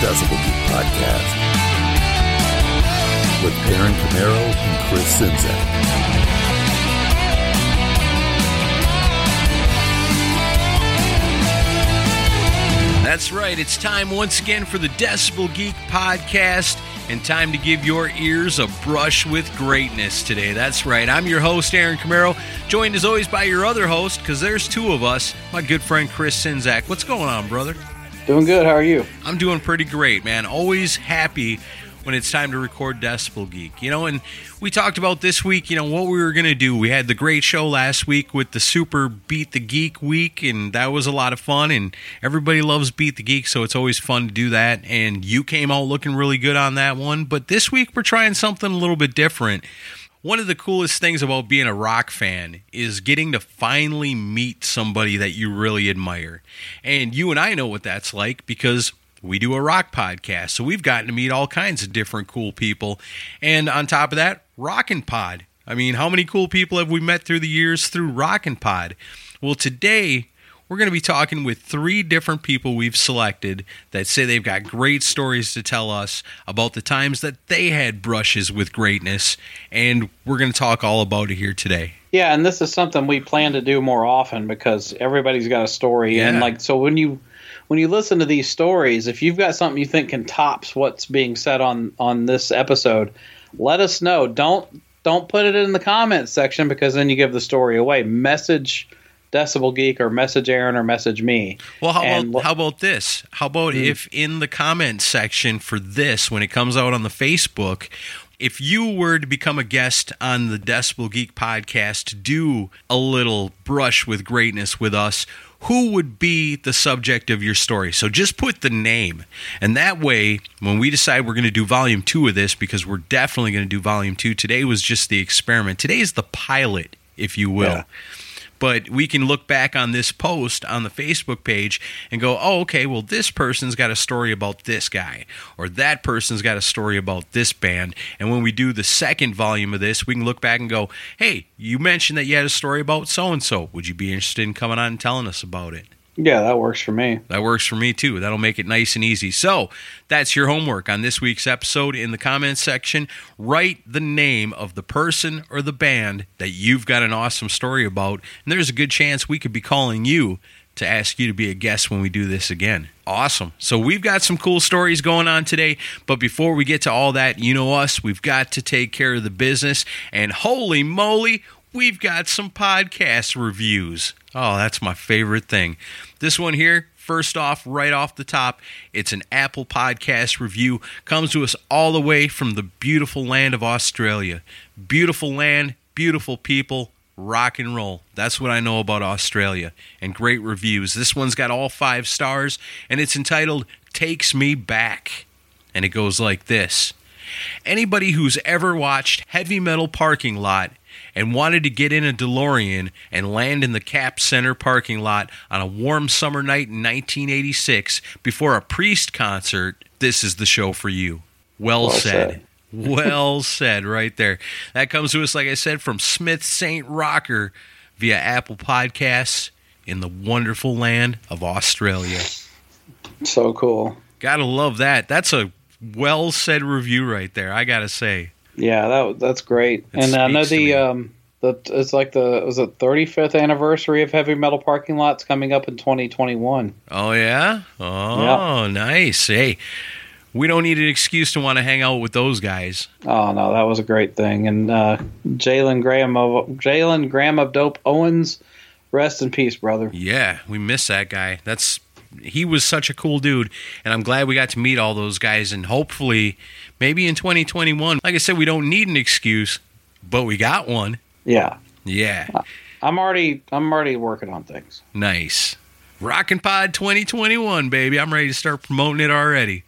Decibel Geek Podcast with Aaron Camaro and Chris Czynszak. That's right. It's time once again for the Decibel Geek podcast and time to give your ears a brush with greatness today. That's right. I'm your host, Aaron Camaro, joined as always by your other host, because there's two of us, my good friend Chris Czynszak. What's going on, brother? Doing good. How are you? I'm doing pretty great, man. Always happy when it's time to record Decibel Geek. You know, and we talked about this week, you know, what we were going to do. We had the great show last week with the Super Beat the Geek week, and that was a lot of fun. And everybody loves Beat the Geek, so it's always fun to do that. And you came out looking really good on that one. But this week, we're trying something a little bit different. One of the coolest things about being a rock fan is getting to finally meet somebody that you really admire. And you and I know what that's like because we do a rock podcast. So we've gotten to meet all kinds of different cool people. And on top of that, Rockin' Pod. I mean, how many cool people have we met through the years through Rockin' Pod? Well, today we're going to be talking with three different people we've selected that say they've got great stories to tell us about the times that they had brushes with greatness. And we're going to talk all about it here today. Yeah, and this is something we plan to do more often because everybody's got a story, and like so when you when you listen to these stories, if you've got something you think can tops what's being said on on this episode, let us know. Don't don't put it in the comments section because then you give the story away. Message Decibel Geek or message Aaron or message me. Well, how And about how about this? How about hmm. if in the comment section for this, when it comes out on the Facebook, if you were to become a guest on the Decibel Geek podcast to do a little brush with greatness with us, who would be the subject of your story? So just put the name, and that way, when we decide we're going to do volume two of this, because we're definitely going to do volume two. Today was just the experiment. Today is the pilot, if you will Yeah. But we can look back on this post on the Facebook page and go, oh, okay, well, this person's got a story about this guy, or that person's got a story about this band. And when we do the second volume of this, we can look back and go, hey, you mentioned that you had a story about so and so. Would you be interested in coming on and telling us about it? Yeah, that works for me. That works for me too. That'll make it nice and easy. So that's your homework on this week's episode. In the comments section, write the name of the person or the band that you've got an awesome story about. And there's a good chance we could be calling you to ask you to be a guest when we do this again. Awesome. So we've got some cool stories going on today. But before we get to all that, you know us, we've got to take care of the business. And holy moly, we've got some podcast reviews. Oh, that's my favorite thing. This one here, first off, right off the top, it's an Apple Podcast review. Comes to us all the way from the beautiful land of Australia. Beautiful land, beautiful people, rock and roll. That's what I know about Australia. And great reviews. This one's got all five stars, and it's entitled Takes Me Back. And it goes like this Anybody who's ever watched Heavy Metal Parking Lot and wanted to get in a DeLorean and land in the Cap Center parking lot on a warm summer night in 1986 before a Priest concert, this is the show for you. Well, Well said. said. well said, right there. That comes to us, like I said, from Smith St. Rocker via Apple Podcasts in the wonderful land of Australia. So cool. Gotta love that. That's a well said review right there, I gotta say. Yeah, that that's great. It and I know the um the it's like the was it 35th anniversary of Heavy Metal Parking Lots coming up in 2021. Oh yeah? Oh nice. Hey. We don't need an excuse to want to hang out with those guys. Oh no, that was a great thing. And uh, Jalen Graham of Jalen Graham of Dope Owens, rest in peace, brother. Yeah, we miss that guy. That's he was such a cool dude, and I'm glad we got to meet all those guys. And hopefully, maybe in 2021, like I said, we don't need an excuse, but we got one. Yeah, Yeah, I'm already I'm already working on things. nice. Rockin' Pod 2021, baby. I'm ready to start promoting it already.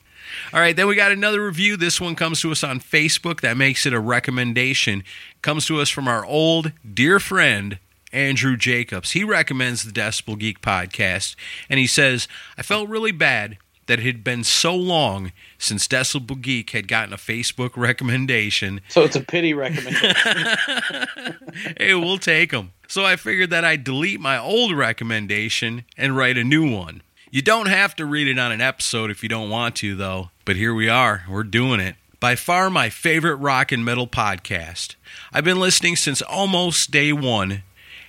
All right, then we got another review. This one comes to us on Facebook. That makes it a recommendation. Comes to us from our old dear friend, Andrew Jacobs. He recommends the Decibel Geek podcast, and he says, I felt really bad that it had been so long since Decibel Geek had gotten a Facebook recommendation So it's a pity recommendation. hey, we'll take them. So I figured that I'd delete my old recommendation and write a new one. You don't have to read it on an episode if you don't want to, though. But here we are. We're doing it. By far my favorite rock and metal podcast. I've been listening since almost day one,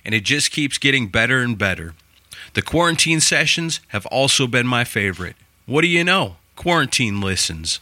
and it just keeps getting better and better. The quarantine sessions have also been my favorite. What do you know? Quarantine listens.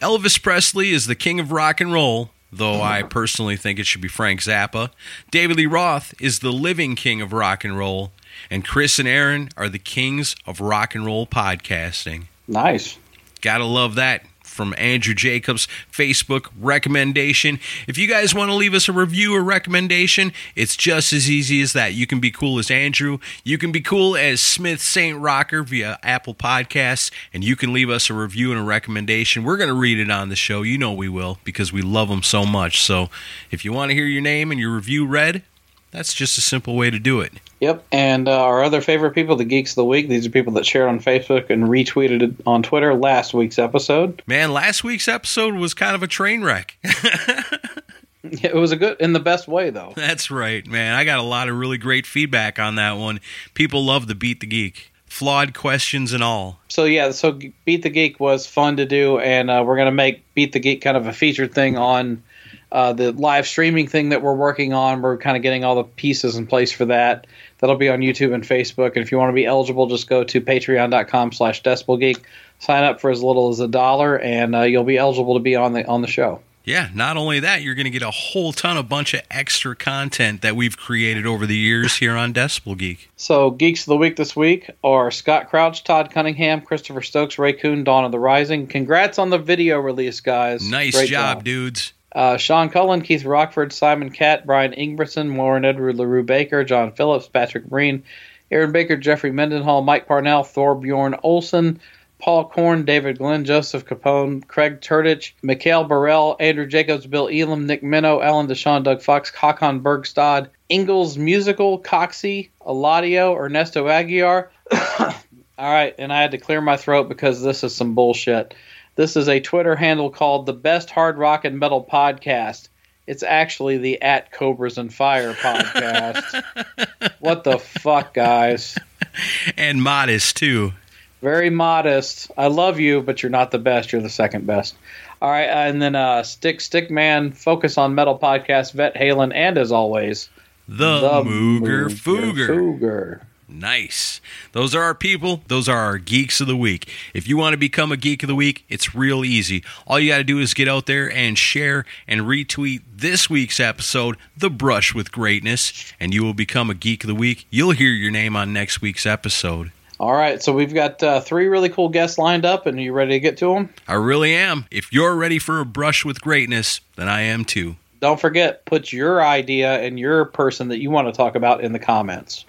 Elvis Presley is the king of rock and roll, though I personally think it should be Frank Zappa. David Lee Roth is the living king of rock and roll, and Chris and Aaron are the kings of rock and roll podcasting. nice. Gotta love that from Andrew Jacobs Facebook recommendation. If you guys want to leave us a review or recommendation, it's just as easy as that. You can be cool as Andrew, you can be cool as Smith St. Rocker via Apple Podcasts, and you can leave us a review and a recommendation. We're going to read it on the show. You know we will because we love them so much. So if you want to hear your name and your review read, that's just a simple way to do it. Yep. And uh, our other favorite people, the Geeks of the Week. These are people that shared on Facebook and retweeted it on Twitter last week's episode. Man, last week's episode was kind of a train wreck. It was a good in the best way though. That's right, man. I got a lot of really great feedback on that one. People love the Beat the Geek. Flawed questions and all. So yeah, so Beat the Geek was fun to do, and uh, we're gonna make Beat the Geek kind of a featured thing on uh, the live streaming thing that we're working on. We're kind of getting all the pieces in place for that. That'll be on YouTube and Facebook. And if you want to be eligible, just go to patreon.com/slash decibelgeek. Sign up for as little as a dollar, and uh, you'll be eligible to be on the on the show. Yeah, not only that, you're going to get a whole ton of bunch of extra content that we've created over the years here on Decibel Geek. So, Geeks of the Week this week are Scott Crouch, Todd Cunningham, Christopher Stokes, Ray Kuhn, Dawn of the Rising. Congrats on the video release, guys. Nice Great job, dudes. Uh, Sean Cullen, Keith Rockford, Simon Catt, Brian Ingberson, Warren Edward, LaRue Baker, John Phillips, Patrick Breen, Aaron Baker, Jeffrey Mendenhall, Mike Parnell, Thor Bjorn Olson, Paul Korn, David Glenn, Joseph Capone, Craig Turtich, Mikhail Burrell, Andrew Jacobs, Bill Elam, Nick Minnow, Alan Deshawn, Doug Fox, Hakon Bergstad, Ingalls Musical, Coxie, Eladio, Ernesto Aguiar. All right, and I had to clear my throat because this is some bullshit. This is a Twitter handle called the Best Hard Rock and Metal Podcast. It's actually the at Cobras and Fire podcast. what the fuck, guys? And modest, too. Very modest. I love you, but you're not the best. You're the second best. All right, and then uh, Stick Stick Man, Focus on Metal podcast, Vet Halen, and as always, The, the Mooger Fooger. Fooger. Nice. Those are our people. Those are our geeks of the week. If you want to become a geek of the week, it's real easy. All you got to do is get out there and share and retweet this week's episode, The Brush with Greatness, and you will become a geek of the week. You'll hear your name on next week's episode. All right, so we've got uh, three really cool guests lined up, and are you ready to get to them? I really am. If you're ready for a brush with greatness, then I am too. Don't forget, put your idea and your person that you want to talk about in the comments.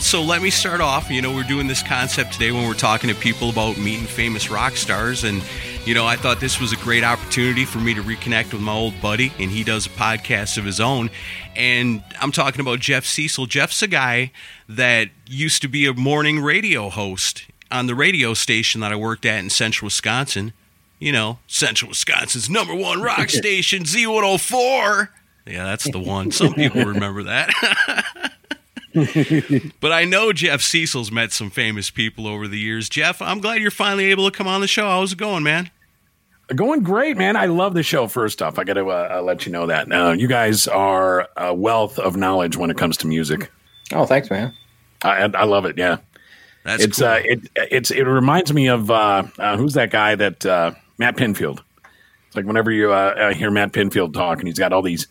Right, so let me start off. You know, we're doing this concept today when we're talking to people about meeting famous rock stars. And, you know, I thought this was a great opportunity for me to reconnect with my old buddy, and he does a podcast of his own. And I'm talking about Jeff Cecil. Jeff's a guy that used to be a morning radio host on the radio station that I worked at in central Wisconsin. You know, central Wisconsin's number one rock station, Z104. Yeah, that's the one. Some people remember that. but I know Jeff Cecil's met some famous people over the years. Jeff, I'm glad you're finally able to come on the show. How's it going, man? Going great, man. I love the show. First off, I got to uh, let you know that uh, you guys are a wealth of knowledge when it comes to music. Oh, thanks, man. I, I love it. Yeah, That's it's cool. uh, it it's it reminds me of uh, uh, who's that guy that uh, Matt Pinfield. It's like whenever you uh, uh, hear Matt Pinfield talk, and he's got all these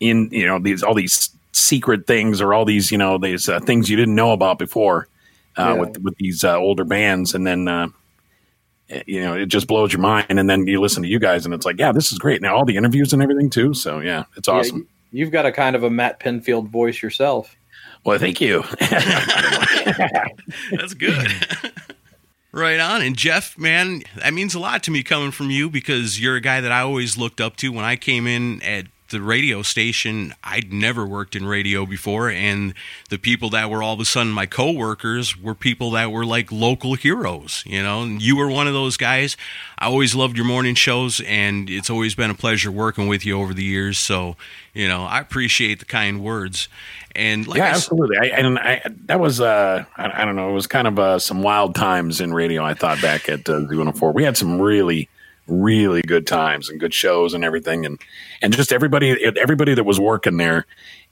in you know these all these secret things or all these you know these uh, things you didn't know about before uh, Yeah. with with these uh, older bands, and then. Uh, you know, it just blows your mind, and then you listen to you guys, and it's like, yeah, this is great. Now all the interviews and everything too. So yeah, it's awesome. Yeah, you've got a kind of a Matt Pinfield voice yourself. Well, thank you. That's good. right on. And Jeff, man, that means a lot to me coming from you because you're a guy that I always looked up to when I came in at the radio station. I'd never worked in radio before, and the people that were all of a sudden my coworkers were people that were like local heroes, you know. And you were one of those guys. I always loved your morning shows, and it's always been a pleasure working with you over the years. So, you know, I appreciate the kind words. And like yeah, I absolutely. I, and I, that was, uh, I, I don't know, it was kind of uh, some wild times in radio. I thought back at uh, Z104, we had some really, really good times and good shows and everything, and and just everybody, everybody that was working there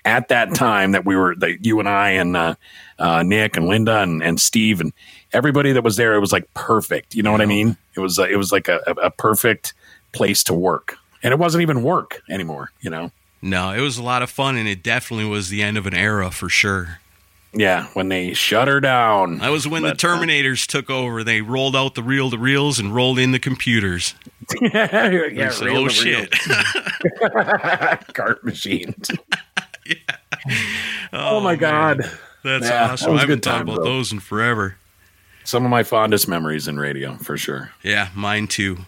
at that time that we were, that you and I and uh, uh, Nick and Linda and, and Steve and everybody that was there, it was like perfect. You know what I mean? It was, uh, it was like a a perfect place to work, and it wasn't even work anymore. You know. No, it was a lot of fun, and it definitely was the end of an era for sure. Yeah, when they shut her down. That was when But, the uh, Terminators took over. They rolled out the reel to reels and rolled in the computers. yeah, They said, oh shit! cart machines. oh, Oh, my man. god, that's Yeah, awesome. that was I a haven't good thought time, about bro. those in forever. some of my fondest memories in radio for sure. Yeah, mine too.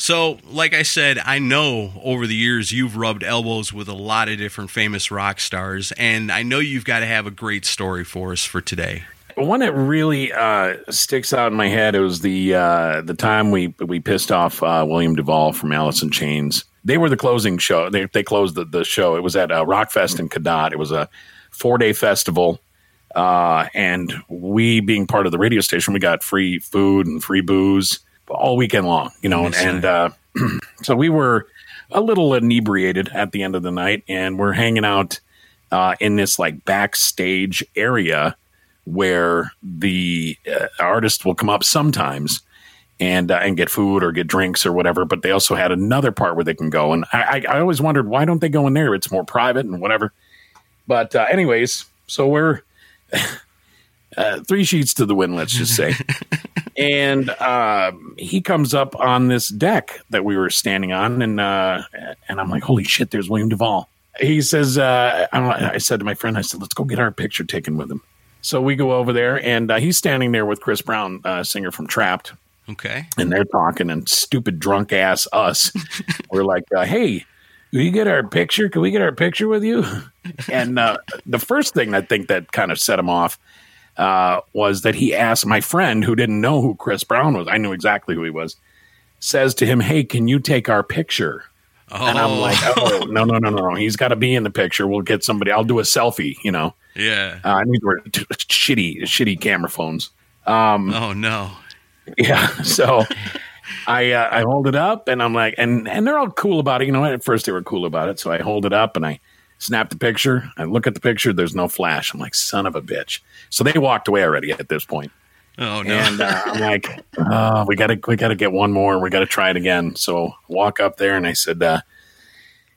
So, like I said, I know over the years you've rubbed elbows with a lot of different famous rock stars, and I know you've got to have a great story for us for today. One that really uh, sticks out in my head it was the uh, the time we we pissed off uh, William Duvall from Alice in Chains. They were the closing show. They they closed the, the show. It was at uh, Rockfest in Cadott. It was a four day festival. Uh, and we being part of the radio station, we got free food and free booze all weekend long, you know, and, Yes, and uh, so we were a little inebriated at the end of the night and we're hanging out uh, in this like backstage area where the uh, artist will come up sometimes and uh, and get food or get drinks or whatever. But they also had another part where they can go, and I, I, I always wondered why don't they go in there? It's more private and whatever. But uh, anyways, so we're uh, three sheets to the wind, let's just say. and um, he comes up on this deck that we were standing on, and uh, and I'm like, holy shit, there's William Duvall. He says, uh, I I said to my friend, I said, let's go get our picture taken with him. So we go over there, and uh, he's standing there with Chris Brown, uh, singer from Trapt, Okay. and they're talking, and stupid drunk ass us, we're like, uh, hey. Can we get our picture? Can we get our picture with you? And uh, the first thing I think that kind of set him off uh, was that he asked my friend, who didn't know who Chris Brown was, I knew exactly who he was, says to him, Hey, can you take our picture? Oh, And I'm like, Oh, no, no, no, no. He's got to be in the picture. We'll get somebody. I'll do a selfie, you know. yeah. Uh, and these were t- shitty, shitty camera phones. Um, oh no. yeah. So I uh, I hold it up and I'm like, and and they're all cool about it. You know, at first they were cool about it. So I hold it up and I snap the picture. I look at the picture. There's no flash. I'm like, son of a bitch. So they walked away already at this point. Oh no. And uh, I'm like, oh, we gotta we gotta get one more. We gotta try it again. So walk up there and I said, uh,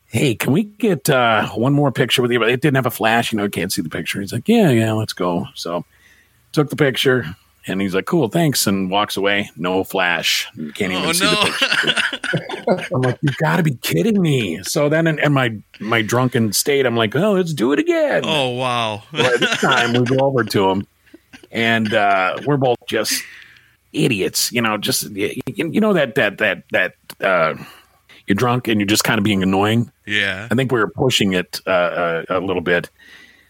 hey, can we get uh, one more picture with you? But it didn't have a flash. You know, you can't see the picture. He's like, yeah, yeah, let's go. So took the picture. And he's like, cool, thanks. And walks away. No flash. Can't even Oh, see no. the picture. I'm like, you got to be kidding me. So then in, in my, my drunken state, I'm like, oh, let's do it again. Oh, wow. Well, this time we go over to him, and uh, we're both just idiots. You know, just you, you know that that that that uh, you're drunk and you're just kind of being annoying. yeah. I think we were pushing it uh, uh, a little bit.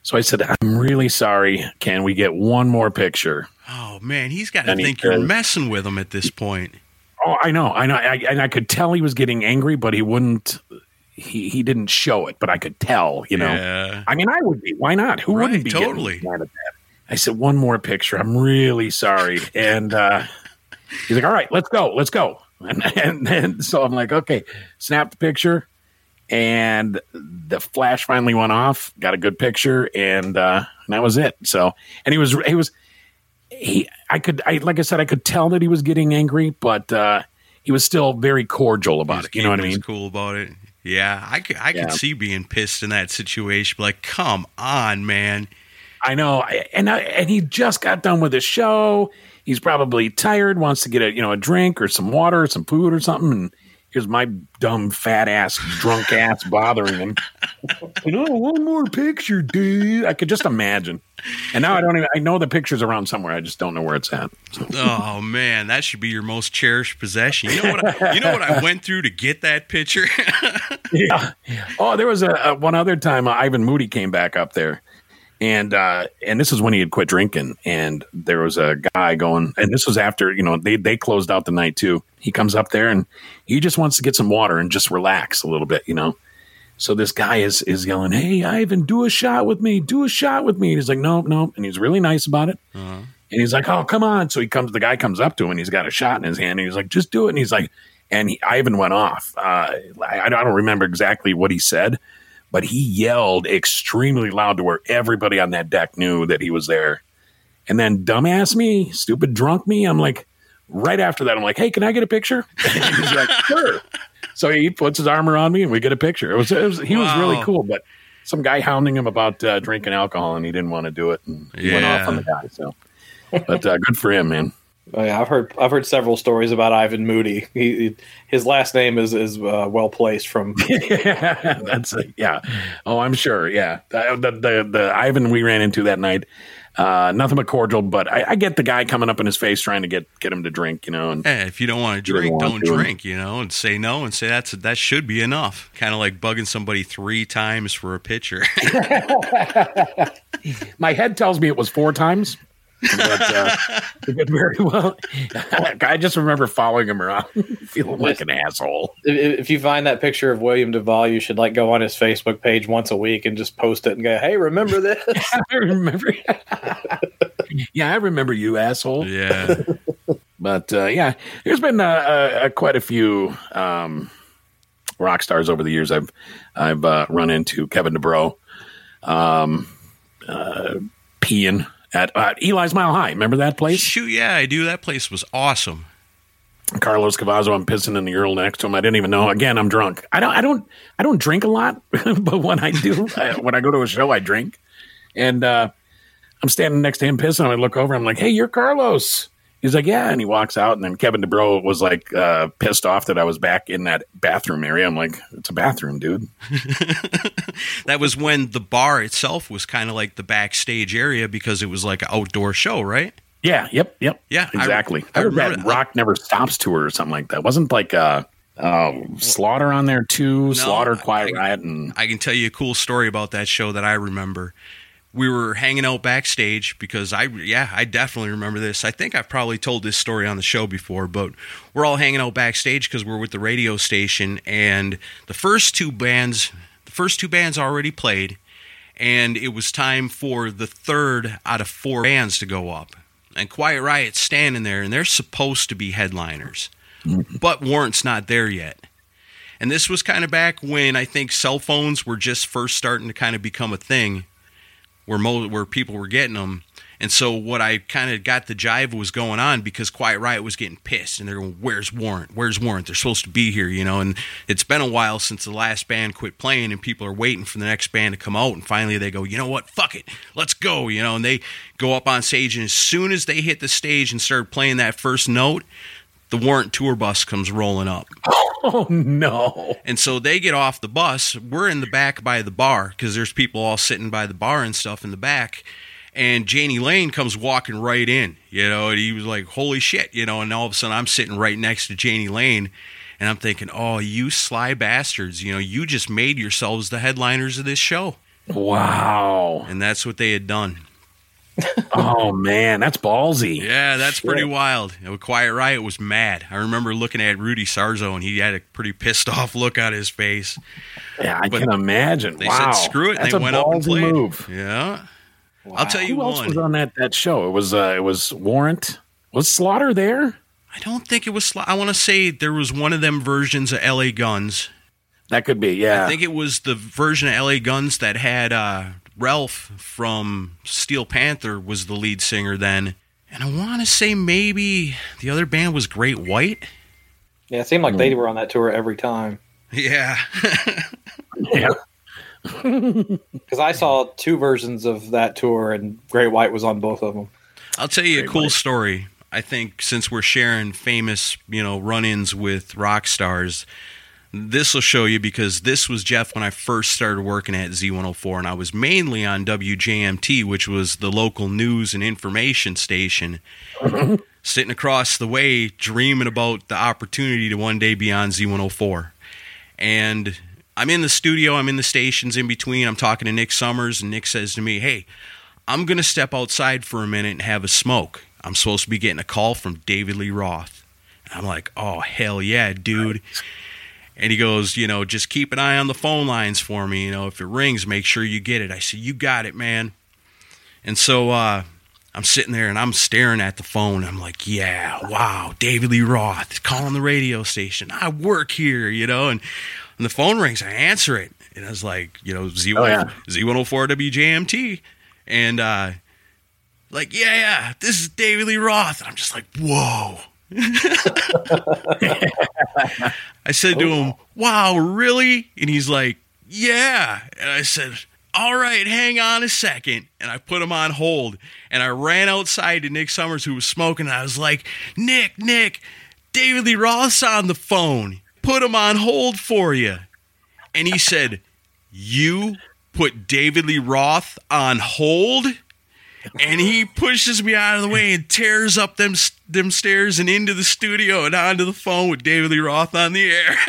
So I said, "I'm really sorry. Can we get one more picture?" Oh, man. He's got to And think you're messing with him at this point. Oh, I know, I know, I, and I could tell he was getting angry, but he wouldn't. He he didn't show it, but I could tell. You know. Yeah. I mean, I would be. Why not? Who Right, wouldn't be totally. mad at that? I said, one more picture. I'm really sorry. And uh, he's like, all right, let's go. Let's go. And, and, and so I'm like, okay, snap the picture. And the flash finally went off, got a good picture, and, uh, and that was it. So, and he was, he was, he, I could, I, like I said, I could tell that he was getting angry, but, uh, he was still very cordial about it. You know what I mean? Cool about it. Yeah, I could, I Yeah. could see being pissed in that situation. Like, come on, man. I know, and I, and he just got done with his show. He's probably tired, wants to get a you know a drink or some water, or some food or something. And here's my dumb fat ass, drunk ass bothering him. you know, one more picture, dude. I could just imagine. And now I don't even. I know the picture's around somewhere. I just don't know where it's at. So, Oh man, that should be your most cherished possession. You know what? I, you know what I went through to get that picture. yeah. Oh, there was a, a one other time uh, Ivan Moody came back up there, and uh, and this is when he had quit drinking, and there was a guy going, and this was after you know they they closed out the night too. He comes up there and he just wants to get some water and just relax a little bit, you know. So this guy is is yelling, "Hey, Ivan, do a shot with me, do a shot with me." And he's like, "Nope, nope," and he's really nice about it. And he's like, "Oh, come on!" So he comes. The guy comes up to him, and he's got a shot in his hand. And he's like, "Just do it." And he's like, and he, Ivan went off. Uh, I, I don't remember exactly what he said, but he yelled extremely loud to where everybody on that deck knew that he was there. And then, dumbass me, stupid drunk me, I'm like, right after that, I'm like, "Hey, can I get a picture?" And he's like, "Sure." So he puts his arm around me, and we get a picture. It was, it was he was really cool, but. Some guy hounding him about uh, drinking alcohol, and he didn't want to do it, and he went off on the guy. So, but uh, good for him, man. Oh, yeah, I've heard I've heard several stories about Ivan Moody. He, he- his last name is is uh, well placed from That's a, yeah. Oh, I'm sure. Yeah, the, the the the Ivan we ran into that night, uh, nothing but cordial. But I, I get the guy coming up in his face trying to get get him to drink, you know. And Hey, if you don't want to drink, don't don't to. drink. You know, and say no, and say that's that should be enough. Kind of like bugging somebody three times for a pitcher. my head tells me it was four times. But uh, it did very well. I just remember following him around, feeling like an asshole. if, if you find that picture of William Duvall, you should like go on his Facebook page once a week and just post it and go, "Hey, remember this?" I remember. yeah, I remember you, asshole. yeah, But uh, yeah, there's been uh, uh, quite a few um, rock stars over the years. I've I've uh, run into Kevin DuBrow, um, uh, peeing at uh, Eli's Mile High. Remember that place? shoot, yeah, I do. That place was awesome. Carlos Cavazo. I'm pissing in the urinal next to him. I didn't even know. Again, I'm drunk. I don't. I don't. I don't drink a lot, but when I do, I, when I go to a show, I drink. And uh, I'm standing next to him pissing. I look over. I'm like, "Hey, you're Carlos." He's like, "Yeah," and he walks out. And then Kevin DuBrow was like uh, pissed off that I was back in that bathroom area. I'm like, "It's a bathroom, dude." That was when the bar itself was kind of like the backstage area because it was like an outdoor show, right? Yeah. Yep. Yep. Yeah, Exactly. I I, heard remember that. Rock Never Stops tour or something like that. Wasn't like uh, uh, Slaughter on there too. Slaughter, Quiet I- Riot, and I can tell you a cool story about that show that I remember. We were hanging out backstage because I, yeah, I definitely remember this. I think I've probably told this story on the show before, but we're all hanging out backstage because we're with the radio station, and the first two bands, the first two bands already played, and it was time for the third out of four bands to go up. And Quiet Riot's standing there, and they're supposed to be headliners, mm-hmm. but Warrant's not there yet. And this was kind of back when I think cell phones were just first starting to kind of become a thing. Where mo- where people were getting them. And so what I kind of got the jive was going on because Quiet Riot was getting pissed and they're going, "Where's Warrant? Where's Warrant? They're supposed to be here, you know." And it's been a while since the last band quit playing, and people are waiting for the next band to come out. And finally, they go, "You know what? Fuck it, let's go," you know. And they go up on stage, and as soon as they hit the stage and start playing that first note, the Warrant tour bus comes rolling up. Oh no! And so they get off the bus. We're in the back by the bar because there's people all sitting by the bar and stuff in the back. And Jani Lane comes walking right in, you know, and he was like, holy shit, you know, and all of a sudden I'm sitting right next to Jani Lane and I'm thinking, oh, you sly bastards, you know, you just made yourselves the headliners of this show. Wow! And that's what they had done. Oh man, that's ballsy. Yeah, that's pretty wild. Quiet Riot was mad. I remember looking at Rudy Sarzo and he had a pretty pissed off look on his face. Yeah, I But can imagine. They wow. said screw it, and they a went up and played. move. Yeah. I'll tell you Who else was on that that show? It was uh, it was Warrant. Was Slaughter there? I don't think it was. Sli- I want to say there was one of them versions of L.A. Guns. That could be. Yeah. I think it was the version of L.A. Guns that had uh, Ralph from Steel Panther was the lead singer then, and I want to say maybe the other band was Great White. Yeah, it seemed like they mm. were on that tour every time. Yeah, yeah. Because I saw two versions of that tour, and Great White was on both of them. I'll tell you a cool White. story. I think since we're sharing famous, you know, run-ins with rock stars, this will show you because this was Jeff when I first started working at Z104, and I was mainly on WJMT, which was the local news and information station. Sitting across the way, dreaming about the opportunity to one day be on Z104, and I'm in the studio, I'm in the stations in between. I'm talking to Nick Summers, and Nick says to me, "Hey." I'm going to step outside for a minute and have a smoke. I'm supposed to be getting a call from David Lee Roth. And I'm like, oh, hell yeah, dude. And he goes, you know, just keep an eye on the phone lines for me. You know, if it rings, make sure you get it. I said, you got it, man. And so uh, I'm sitting there and I'm staring at the phone. I'm like, yeah, wow, David Lee Roth calling the radio station. I work here, you know, and, and the phone rings. I answer it. And I was like, you know, Z104, Oh, yeah. Z104 WJMT. And uh, like, yeah, yeah, this is David Lee Roth. And I'm just like, whoa. I said to him, oh. wow, really? And he's like, yeah. And I said, all right, hang on a second. And I put him on hold. And I ran outside to Nick Summers, who was smoking. And I was like, Nick, Nick, David Lee Roth's on the phone. Put him on hold for you. And he said, You put David Lee Roth on hold? And he pushes me out of the way and tears up them them stairs and into the studio and onto the phone with David Lee Roth on the air.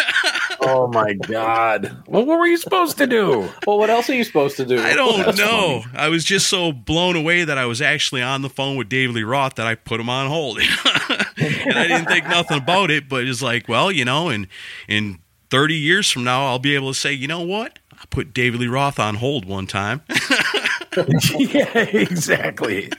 Oh my God! Well, what were you supposed to do? Well, what else are you supposed to do? I don't That's know. I was just so blown away that I was actually on the phone with David Lee Roth that I put him on hold. and I didn't think nothing about it, but it's like, well, you know, and in 30 years from now, I'll be able to say, you know what? I put David Lee Roth on hold one time. yeah, exactly.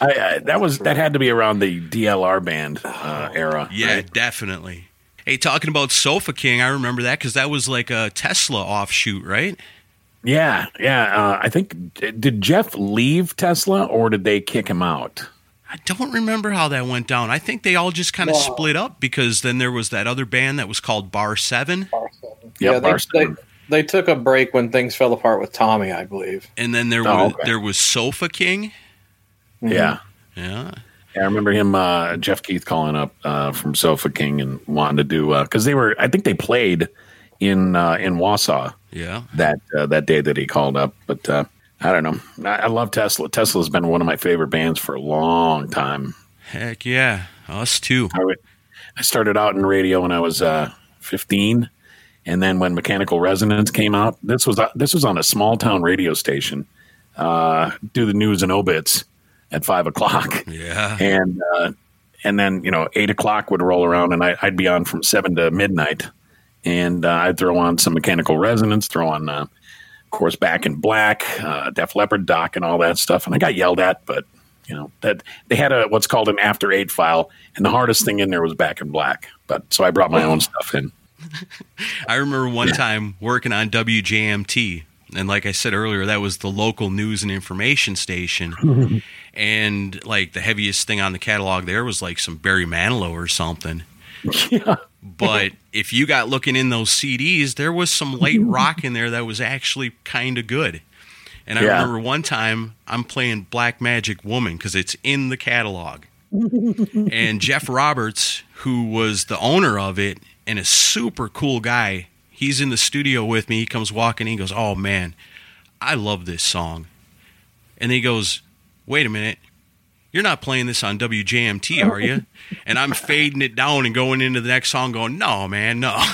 I, I, that was that had to be around the DLR band uh, era. Yeah, right? definitely. Hey, talking about Sofa King, I remember that because that was like a Tesla offshoot, right? yeah, yeah. Uh, I think did Jeff leave Tesla or did they kick him out? I don't remember how that went down. I think they all just kind of Wow. split up because then there was that other band that was called Bar Seven, Yep, yeah, Bar they, Seven. they took a break when things fell apart with Tommy, I believe. and then there Oh, was okay. there was Sofa King. yeah. Yeah, Yeah, I remember him, uh, Jeff Keith, calling up uh, from Sofa King and wanting to do because they were. I think they played in uh, in Wausau yeah. that uh, that day that he called up. But uh, I don't know. I, I love Tesla. Tesla's been one of my favorite bands for a long time. Heck yeah, us too. I, would, I started out in radio when I was uh, 15, and then when Mechanical Resonance came out, this was this was on a small town radio station. Uh, do the news and obits at five o'clock, Yeah, and uh, and then you know eight o'clock would roll around, and I, I'd be on from seven to midnight, and uh, I'd throw on some Mechanical Resonance, throw on. Uh, of course, Back in Black, uh, Def Leppard, Doc, and all that stuff. And I got yelled at, but you know that they had a what's called an after eight file, and the hardest thing in there was Back in Black. But so I brought my own stuff in. I remember one time working on WJMT And like I said earlier, that was the local news and information station. and like the heaviest thing on the catalog there was like some Barry Manilow or something. Yeah. But if you got looking in those CDs, there was some light rock in there that was actually kind of good. And I Yeah. remember one time I'm playing Black Magic Woman because it's in the catalog. and Jeff Roberts, who was the owner of it and a super cool guy, he's in the studio with me. He comes walking he goes, Oh man, I love this song. And he goes, Wait a minute. You're not playing this on WJMT, are you? And I'm fading it down and going into the next song, going, No, man, no.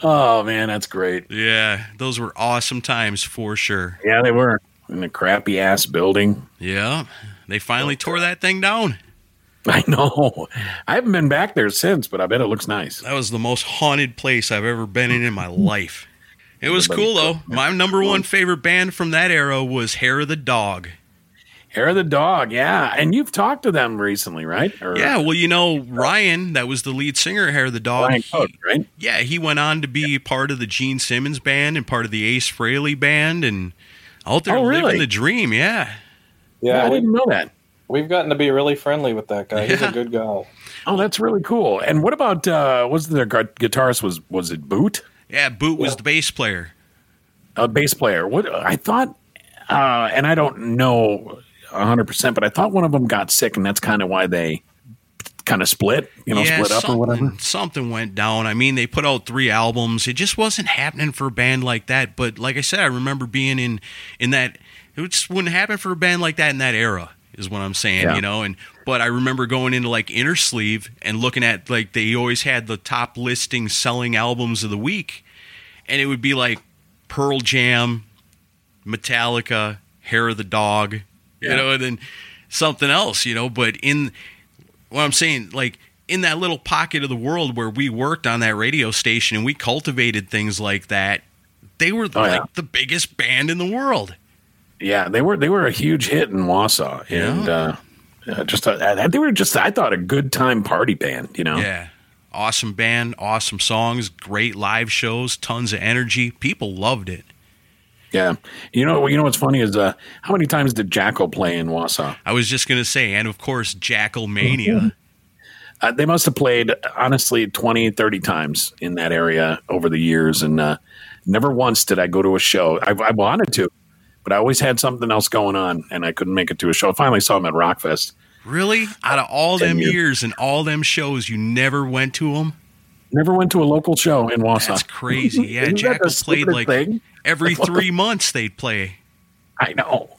Oh man, that's great. yeah, those were awesome times for sure. Yeah, they were in a crappy ass building. Yeah, they finally tore that thing down. I know. I haven't been back there since, but I bet it looks nice. That was the most haunted place I've ever been in in my life. It was cool though. My number one favorite band from that era was Hair of the Dog. Hair of the dog, yeah. And you've talked to them recently, right? Or Yeah, well, you know Ryan, that was the lead singer of Hair of the Dog. Ryan Cook, right? yeah, he went on to be part of the Gene Simmons band and part of the Ace Frehley band, and out there Oh, living the dream. Yeah, Yeah, I Yeah, we, didn't know that. We've gotten to be really friendly with that guy. He's Yeah. a good guy. Oh, that's really cool. And what about uh was their gu- guitarist was was it Boot? yeah. Boot was the bass player. A bass player. What I thought uh and I don't know 100%, but I thought one of them got sick and that's kind of why they kind of split, you know, split up or whatever. something- Something went down. I mean, they put out three albums. It just wasn't happening for a band like that. But like I said, I remember being in in that. It just wouldn't happen for a band like that in that era. Is what I'm saying, Yeah. you know. And but I remember going into like Inner Sleeve and looking at like they always had the top listing selling albums of the week, and it would be like Pearl Jam, Metallica, Hair of the Dog, you know, and then something else, you know. But in what I'm saying, like in that little pocket of the world where we worked on that radio station and we cultivated things like that, they were Oh, like yeah. the biggest band in the world. Yeah, they were they were a huge hit in Wausau and uh uh, just uh, they were just I thought a good time party band, you know. Yeah. Awesome band, awesome songs, great live shows, tons of energy. People loved it. Yeah. You know, you know what's funny is uh, how many times did Jackyl play in Wausau? I was just going to say, and of course, Jackyl Mania. Uh, they must have played honestly 20, 30 times in that area over the years, and uh, never once did I go to a show. I, I wanted to, but I always had something else going on, and I couldn't make it to a show. I finally saw them at Rockfest. really? Out of all them years. years and all them shows, you never went to them? Never went to a local show in Wausau. That's crazy. Yeah, Jackyl played like thing? every three months they'd play. I know.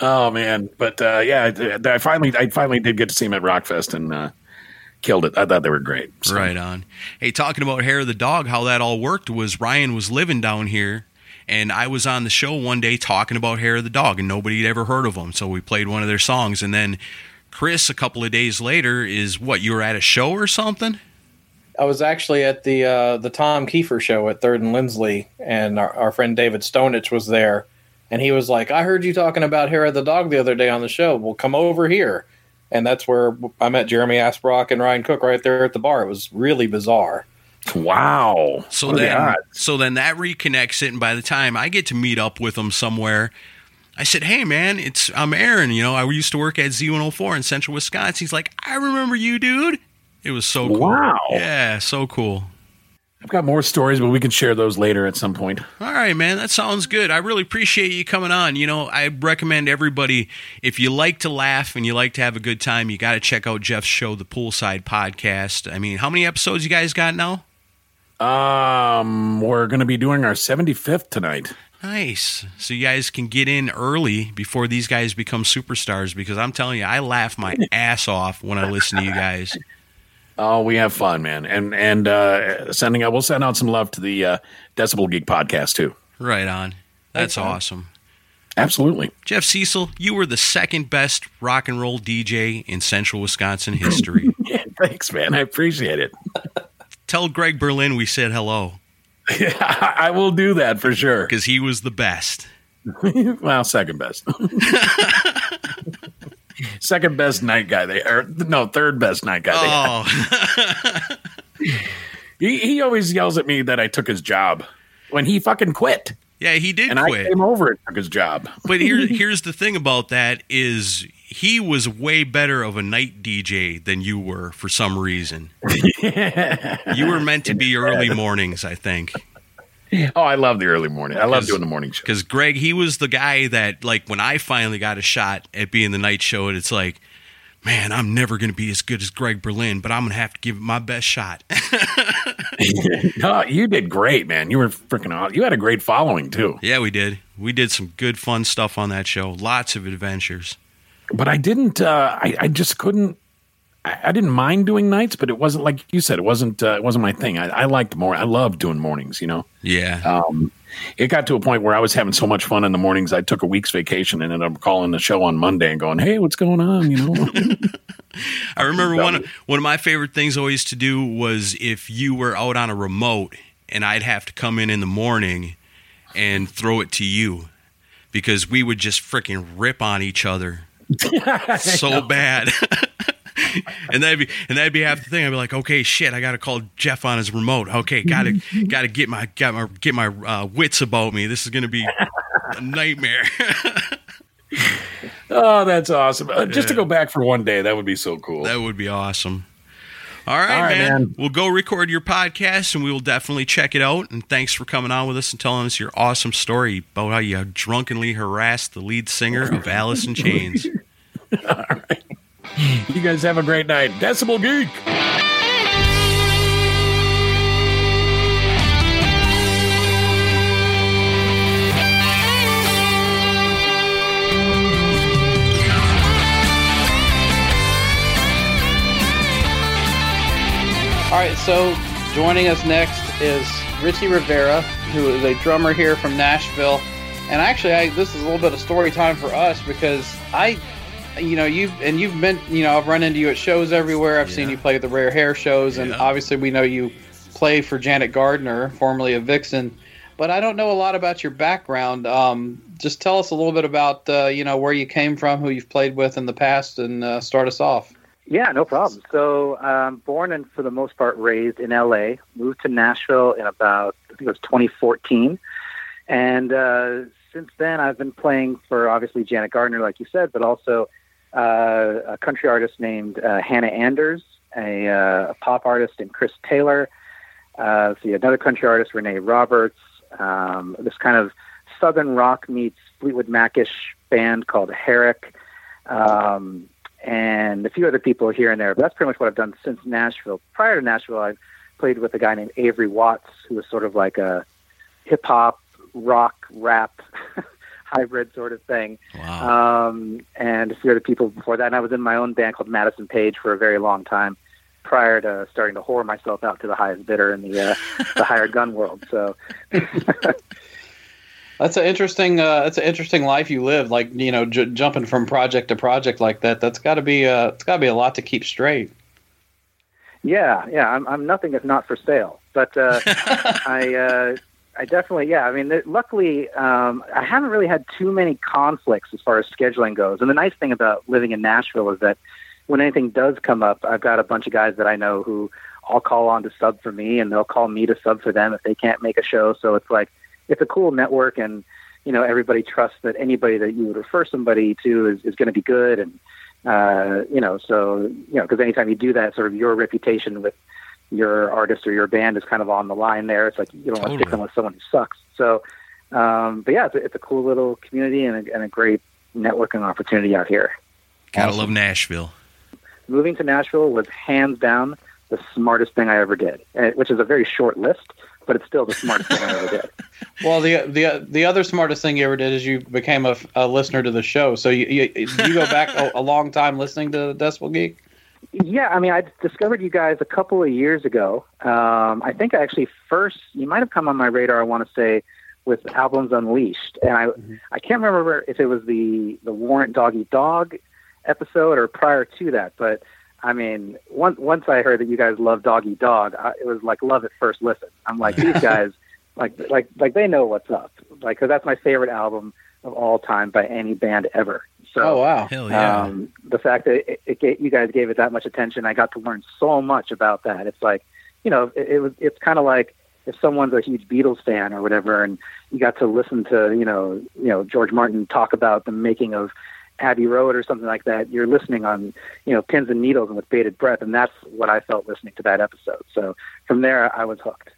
Oh man, but uh, yeah, I, I finally, I finally did get to see them at Rockfest and uh, killed it. I thought they were great. So- Right on. Hey, talking about Hair of the Dog, how that all worked was Ryan was living down here, and I was on the show one day talking about Hair of the Dog, and nobody had ever heard of them. So we played one of their songs, and then Chris, a couple of days later, is what you were at a show or something? I was actually at the uh, the Tom Keifer show at Third and Lindsley, and our, our friend David Stonich was there, and he was like, "I heard you talking about Hair of the Dog the other day on the show. Well, come over here." And that's where I met Jeremy Asbrock and Ryan Cook right there at the bar. It was really bizarre. Wow. So What then, so then that reconnects it, and by the time I get to meet up with them somewhere, I said, "Hey, man, it's I'm Aaron. You know, I used to work at Z104 in Central Wisconsin." He's like, "I remember you, dude." It was so cool. Wow. Yeah, so cool. I've got more stories, but we can share those later at some point. All right, man, that sounds good. I really appreciate you coming on. You know, I recommend everybody if you like to laugh and you like to have a good time, you got to check out Jeff's show, the Poolside Podcast. I mean, how many episodes you guys got now? Um, we're going to be doing our 75th tonight. Nice. So you guys can get in early before these guys become superstars because I'm telling you, I laugh my ass off when I listen to you guys. Oh, we have fun, man, and and uh, sending out. We'll send out some love to the uh, Decibel Geek podcast too. Right on. That's awesome. Absolutely. Jeff Cecil, you were the second best rock and roll DJ in central Wisconsin history. Yeah, thanks, man. I appreciate it. Tell Greg Berlin we said hello Yeah, I will do that for sure. because he was the best. well, second best. second best night guy. They or no third best night guy. They Oh, He, he always yells at me that I took his job when he fucking quit. Yeah, he did and quit. I came over and took his job. But here, here's the thing about that is he was way better of a night DJ than you were for some reason. You were meant to be early mornings, I think. Oh, I love the early morning. I love doing the morning show. Because Greg, he was the guy that, like, when I finally got a shot at being the night show, and it's like, man, I'm never going to be as good as Greg Berlin, but I'm going to have to give it my best shot. no, you did great, man. You were freaking awesome. You had a great following too. yeah, we did. We did some good, fun stuff on that show. Lots of adventures. But I didn't. Uh, I, I just couldn't. I, I didn't mind doing nights, but it wasn't like you said. It wasn't. Uh, it wasn't my thing. I, I liked more. I loved doing mornings. You know. Yeah. Um, it got to a point where I was having so much fun in the mornings. I took a week's vacation and ended up calling the show on Monday and going, "Hey, what's going on?" You know. I remember one of, one of my favorite things always to do was if you were out on a remote and I'd have to come in in the morning and throw it to you because we would just freaking rip on each other so bad. and that'd be and that'd be half the thing. I'd be like, okay, shit, I gotta call Jeff on his remote. Okay, gotta gotta get my got my get my uh, wits about me. This is gonna be a nightmare. oh, that's awesome. Uh, just to go back for one day, that would be so cool. that would be awesome. All right, All right, man. man. We'll go record your podcast and we will definitely check it out. And thanks for coming on with us and telling us your awesome story about how you drunkenly harassed the lead singer of Alice in Chains. All right. you guys have a great night. Decibel Geek. All right, so joining us next is Richie Rivera, who is a drummer here from Nashville. And actually, I, this is a little bit of story time for us because I, you know, you and you've been, you know, I've run into you at shows everywhere. I've seen you play at the Rare Hair shows, and Yeah. obviously we know you play for Janet Gardner, formerly of Vixen. But I don't know a lot about your background. Um, just tell us a little bit about, uh, you know, where you came from, who you've played with in the past, and uh, start us off. Yeah, no problem. So, um, born and for the most part raised in LA, moved to Nashville in about, I think it was 2014. And uh, since then, I've been playing for obviously Janet Gardner, like you said, but also uh, a country artist named uh, Hannah Anders, a, uh, a pop artist named Chris Taylor, uh, see another country artist, Renee Roberts, um, this kind of southern rock meets Fleetwood Macish band called Herrick. Um, and a few other people here and there. But that's pretty much what I've done since Nashville. Prior to Nashville, I played with a guy named Avery Watts, who was sort of like a hip hop, rock, rap hybrid sort of thing. Wow. Um, and a few other people before that. And I was in my own band called Madison Page for a very long time prior to starting to whore myself out to the highest bidder in the uh, the hired gun world. So That's an interesting. Uh, that's an interesting life you live. Like you know, j- jumping from project to project like that. That's got to be. Uh, it's got to be a lot to keep straight. Yeah, yeah, I'm I'm nothing if not for sale. But uh, I uh, I definitely yeah. I mean, th- luckily um, I haven't really had too many conflicts as far as scheduling goes. And the nice thing about living in Nashville is that when anything does come up, I've got a bunch of guys that I know who I'll call on to sub for me, and they'll call me to sub for them if they can't make a show. So it's like it's a cool network, and you know everybody trusts that anybody that you would refer somebody to is, is going to be good and uh, you know, so you know, because anytime you do that, sort of your reputation with your artist or your band is kind of on the line there. It's like you don't want to stick them with someone who sucks. So, um, but yeah, it's a, it's a cool little community and a, and a great networking opportunity out here. Gotta love Nashville. Moving to Nashville was hands down the smartest thing I ever did, eh, which is a very short list, but it's still the smartest thing I ever did. Well, the the the other smartest thing you ever did is you became a, a listener to the show. So you you, you go back a, a long time listening to Decibel Geek. Yeah, I mean, I discovered you guys a couple of years ago. Um, I think I actually first you might have come on my radar. I want to say with albums Unleashed, and I I can't remember if it was the the Warrant Dog Eat Dog episode or prior to that. But I mean, once once I heard that you guys love Dog Eat Dog, I, it was like love at first listen. I'm like these guys, like like like they know what's up. Like, because that's my favorite album of all time by any band ever. So Oh wow! Hell yeah. um, the fact that it, it, ga- you guys gave it that much attention, I got to learn so much about that. It's like you know, it, it was it's kind of like if someone's a huge Beatles fan or whatever, and you got to listen to you know you know George Martin talk about the making of Abbey Road or something like that, you're listening on you know pins and needles and with bated breath, and that's what I felt listening to that episode. So from there, I was hooked.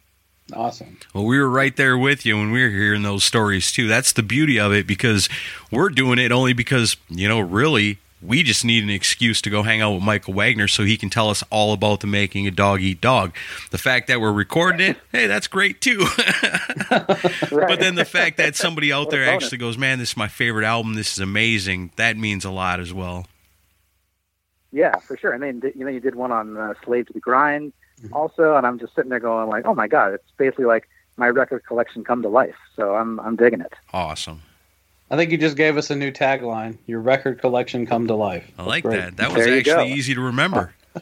Awesome. Well, we were right there with you when we were hearing those stories too. That's the beauty of it because we're doing it only because, you know, really we just need an excuse to go hang out with Michael Wagener so he can tell us all about the making a dog eat dog. The fact that we're recording it, hey, that's great too. But then the fact that somebody out there actually goes, man, this is my favorite album. This is amazing. That means a lot as well. Yeah, for sure. I mean, you know you did one on uh, Slave to the Grind also, and I'm just sitting there going like, oh my god, it's basically like my record collection come to life. So I'm I'm digging it. Awesome. I think you just gave us a new tagline. Your record collection come to life. I like great. that. That was There actually easy to remember.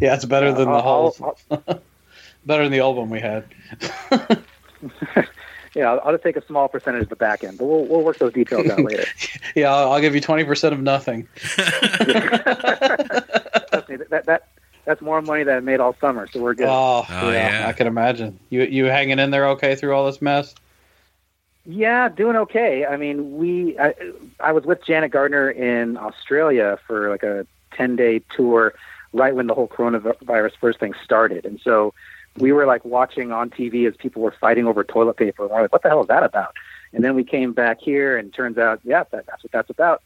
Yeah, it's better than the whole. I'll- better than the old one we had. yeah, I'll, I'll just take a small percentage of the back end, but we'll we'll work those details out later. Yeah, I'll, I'll give you twenty percent of nothing. Trust me, that that that's more money than I made all summer, so we're good. Oh, Oh, yeah, yeah. I can imagine. You you hanging in there okay through all this mess? Yeah, doing okay. I mean, we I, I was with Janet Gardner in Australia for like a 10-day tour right when the whole coronavirus first thing started. And so we were like watching on TV as people were fighting over toilet paper. And we're like, what the hell is that about? And then we came back here and turns out, yeah, that, that's what that's about.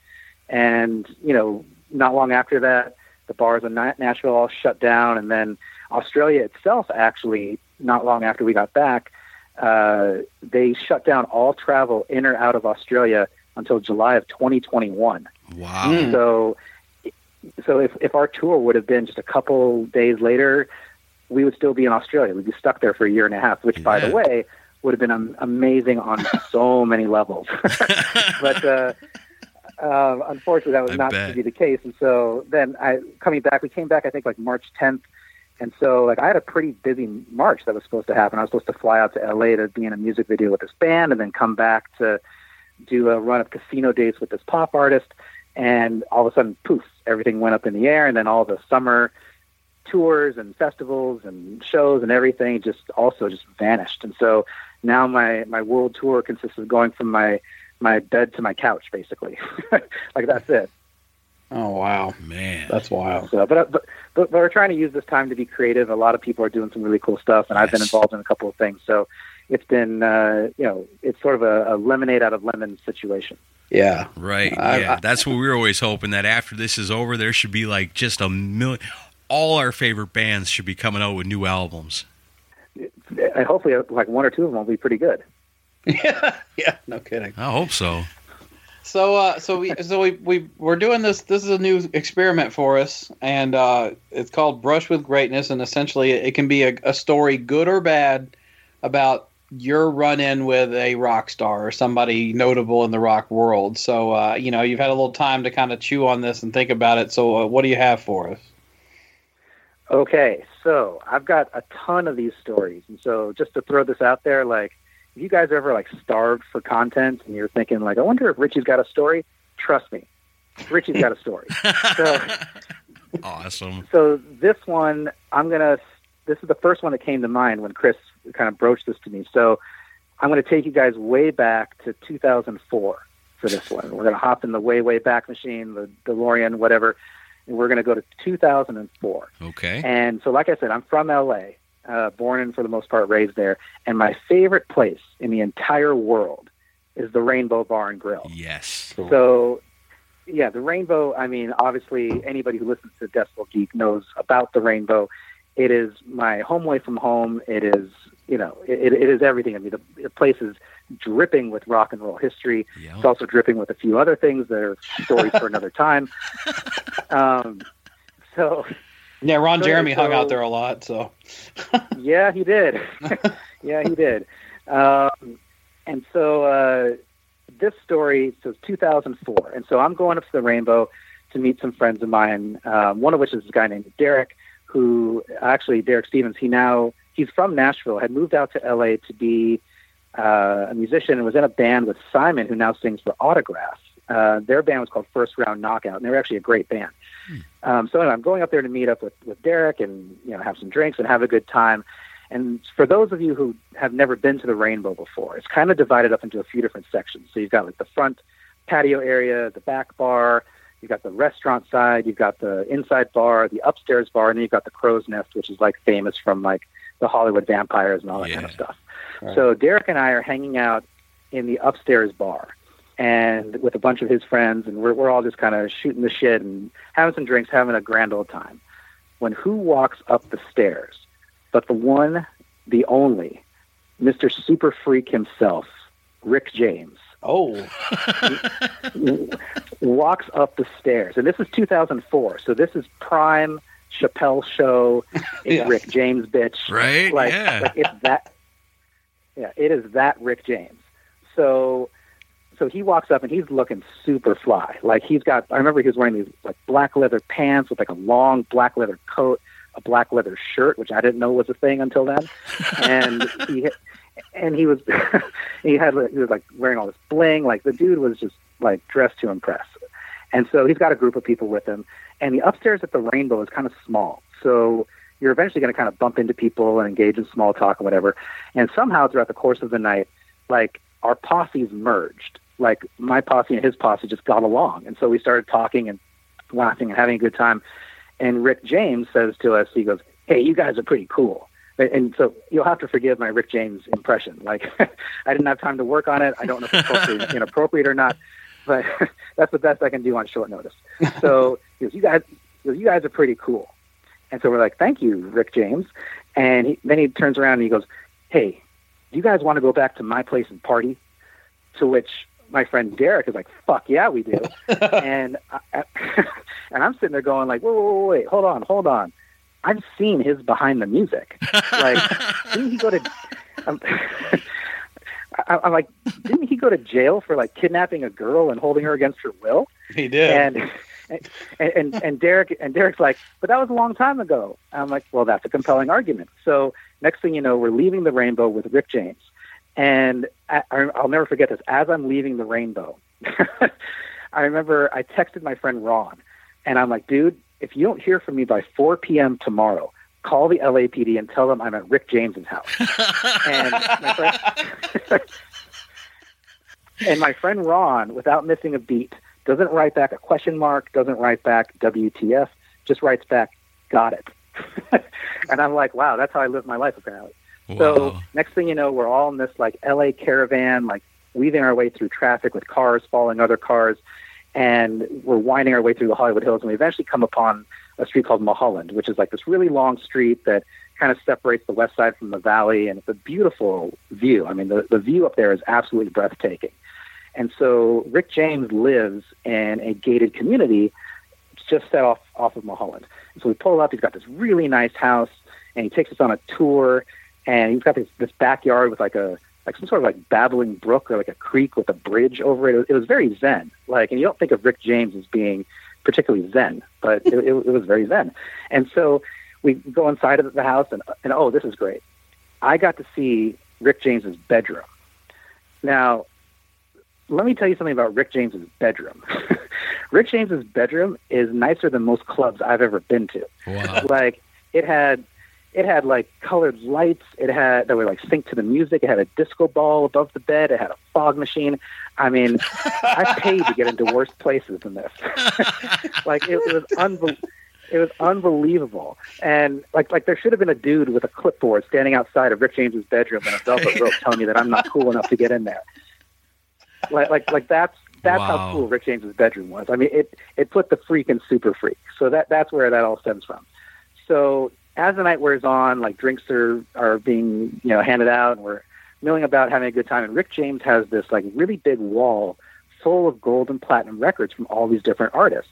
And, you know, not long after that, the bars in Nashville all shut down. And then Australia itself, actually, not long after we got back, uh, they shut down all travel in or out of Australia until July of 2021. Wow. Mm. So, so if if our tour would have been just a couple days later, we would still be in Australia. We'd be stuck there for a year and a half, which, by the way, would have been amazing on so many levels. but uh, uh, unfortunately, that was I not bet. to be the case. And so then, I coming back, we came back. I think like March 10th. And so, like, I had a pretty busy March that was supposed to happen. I was supposed to fly out to LA to be in a music video with this band, and then come back to do a run of casino dates with this pop artist. And all of a sudden, poof, everything went up in the air. And then all the summer tours and festivals and shows and everything just also just vanished. And so now my my world tour consists of going from my my bed to my couch, basically. like that's it. Oh wow, Man. that's wild. So, but, uh, but but but we're trying to use this time to be creative. A lot of people are doing some really cool stuff, and I've been involved in a couple of things. So it's been uh, you know it's sort of a, a lemonade out of lemon situation. Yeah, Right. I- yeah. I- That's what we're always hoping that after this is over, there should be like just a million. All our favorite bands should be coming out with new albums. And hopefully, uh, like one or two of them will be pretty good. yeah, yeah. No kidding. I hope so. So, uh, so we, so we, we, we're doing this. This is a new experiment for us, and uh, it's called Brush with Greatness. And essentially, it can be a, a story, good or bad, about your run-in with a rock star or somebody notable in the rock world. So, uh, you know, you've had a little time to kind of chew on this and think about it. So, uh, what do you have for us? Okay, so I've got a ton of these stories, and so just to throw this out there, like if you guys are ever like starved for content and you're thinking like, I wonder if Richie's got a story. Trust me, Richie's got a story. so, Awesome. so this one, I'm gonna. This is the first one that came to mind when Chris kind of broached this to me. So I'm going to take you guys way back to 2004 for this one. We're going to hop in the way, way back machine, the DeLorean, whatever, and we're going to go to 2004. Okay. And so, like I said, I'm from LA, uh, born and for the most part raised there. And my favorite place in the entire world is the Rainbow Bar and Grill. Yes. So, yeah, the Rainbow. I mean, obviously, anybody who listens to Decibel Geek knows about the Rainbow. It is my home away from home. It is, you know, it, it is everything. I mean, the, the place is dripping with rock and roll history. Yeah. It's also dripping with a few other things that are stories for another time. Um, so, Yeah, Ron So- Jeremy hung so- out there a lot. So, yeah, he did. yeah, he did. Um, and so uh, this story so it's 2004, and so I'm going up to the Rainbow to meet some friends of mine. Um, one of which is this guy named Derek, who actually Derek Stevens. He now he's from Nashville, had moved out to LA to be uh, a musician, and was in a band with Simon, who now sings for Autograph. Uh, their band was called First Round Knockout, and they were actually a great band. Um, so anyway, I'm going up there to meet up with, with Derek and you know have some drinks and have a good time. And for those of you who have never been to the Rainbow before, it's kind of divided up into a few different sections. So you've got like the front patio area, the back bar, you've got the restaurant side, you've got the inside bar, the upstairs bar, and then you've got the crow's nest, which is like famous from like the Hollywood vampires and all that kind of stuff. So Derek and I are hanging out in the upstairs bar and with a bunch of his friends and we're we're all just kind of shooting the shit and having some drinks, having a grand old time. When who walks up the stairs? But the one, the only, Mr. Super Freak himself, Rick James. Oh. walks up the stairs. And this is 2004. So this is prime Chappelle show. Yeah. Rick James bitch. Right, Like, yeah. like it's that Yeah, it is that Rick James. So so he walks up and he's looking super fly. Like he's got I remember he was wearing these like black leather pants with like a long black leather coat, a black leather shirt, which I didn't know was a thing until then. And he and he was he had he was like wearing all this bling. Like the dude was just like dressed to impress. And so he's got a group of people with him. And the upstairs at the Rainbow is kind of small. So you're eventually going to kind of bump into people and engage in small talk and whatever. And somehow throughout the course of the night, like our posses merged. Like my posse and his posse just got along. And so we started talking and laughing and having a good time. And Rick James says to us, he goes, Hey, you guys are pretty cool. And- so you'll have to forgive my Rick James impression. Like I didn't have time to work on it. I don't know if it's appropriate, inappropriate or not, but that's the best I can do on short notice. So he goes, you guys, goes, you guys are pretty cool. And so we're like, thank you, Rick James. And he, then he turns around and he goes, hey, do you guys want to go back to my place and party? To which my friend Derek is like, fuck yeah, we do. and I, and I'm sitting there going like, whoa, whoa, whoa, wait, hold on, hold on. I've seen his behind the music. Like, didn't he go to? Um, I, I'm like, didn't he go to jail for like kidnapping a girl and holding her against her will? He did. And and and, and Derek and Derek's like, but that was a long time ago. I'm like, well, that's a compelling argument. So next thing you know, we're leaving the rainbow with Rick James, and I, I- I'll never forget this. As I'm leaving the rainbow, I remember I texted my friend Ron, and I'm like, dude, if you don't hear from me by 4 p.m. tomorrow, call the LAPD and tell them I'm at Rick James's house. and my friend, and my friend Ron, without missing a beat, doesn't write back a question mark, doesn't write back WTF, just writes back, got it. and I'm like, wow, that's how I live my life apparently. So next thing you know, we're all in this like LA caravan, like weaving our way through traffic with cars following other cars, and we're winding our way through the Hollywood Hills, and we eventually come upon a street called Mulholland, which is like this really long street that kind of separates the west side from the valley, and it's a beautiful view. I mean, the, the view up there is absolutely breathtaking. And so Rick James lives in a gated community just set off off of Mulholland. And so we pull up. He's got this really nice house, and he takes us on a tour. And he's got this, this backyard with like a like some sort of like babbling brook or like a creek with a bridge over it. It was, it was very zen. Like, and you don't think of Rick James as being particularly zen, but it, it, it was very zen. And so we go inside of the house, and and oh, this is great. I got to see Rick James's bedroom. Now, let me tell you something about Rick James's bedroom. Rick James's bedroom is nicer than most clubs I've ever been to. Wow. Like it had it had like colored lights, it had that were like synced to the music, it had a disco ball above the bed, it had a fog machine. I mean, I paid to get into worse places than this. like it, it was unbelievable. It was unbelievable, and like like there should have been a dude with a clipboard standing outside of Rick James's bedroom and a velvet rope telling me that I'm not cool enough to get in there like like like that's that's Wow. how cool Rick James's bedroom was. I mean, it it put the freak in super freak. So that that's where that all stems from. So as the night wears on, like drinks are are being you know handed out, and we're milling about having a good time. And Rick James has this like really big wall full of gold and platinum records from all these different artists.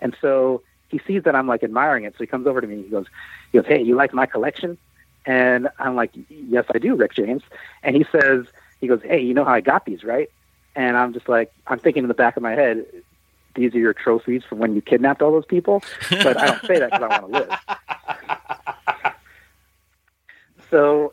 And so he sees that I'm like admiring it, so he comes over to me. He goes, he goes, "Hey, you like my collection?" And I'm like, "Yes, I do, Rick James." And he says, he goes, "Hey, you know how I got these, right?" And I'm just like, I'm thinking in the back of my head, these are your trophies from when you kidnapped all those people. But I don't say that because I want to live. So,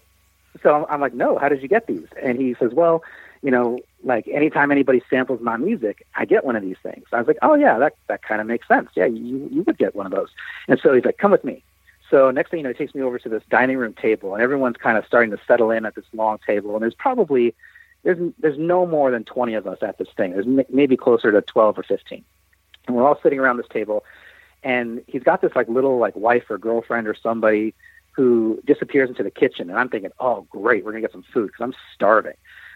so I'm, I'm like, no, how did you get these? And he says, well, you know, like anytime anybody samples my music, I get one of these things. I was like, oh yeah, that that kind of makes sense. Yeah, you you would get one of those. And so he's like, come with me. So next thing you know, he takes me over to this dining room table, and everyone's kind of starting to settle in at this long table. And there's probably there's there's no more than 20 of us at this thing. There's m- maybe closer to 12 or 15, and we're all sitting around this table. And he's got this like little like wife or girlfriend or somebody who disappears into the kitchen, and I'm thinking, oh great, we're gonna get some food because I'm starving,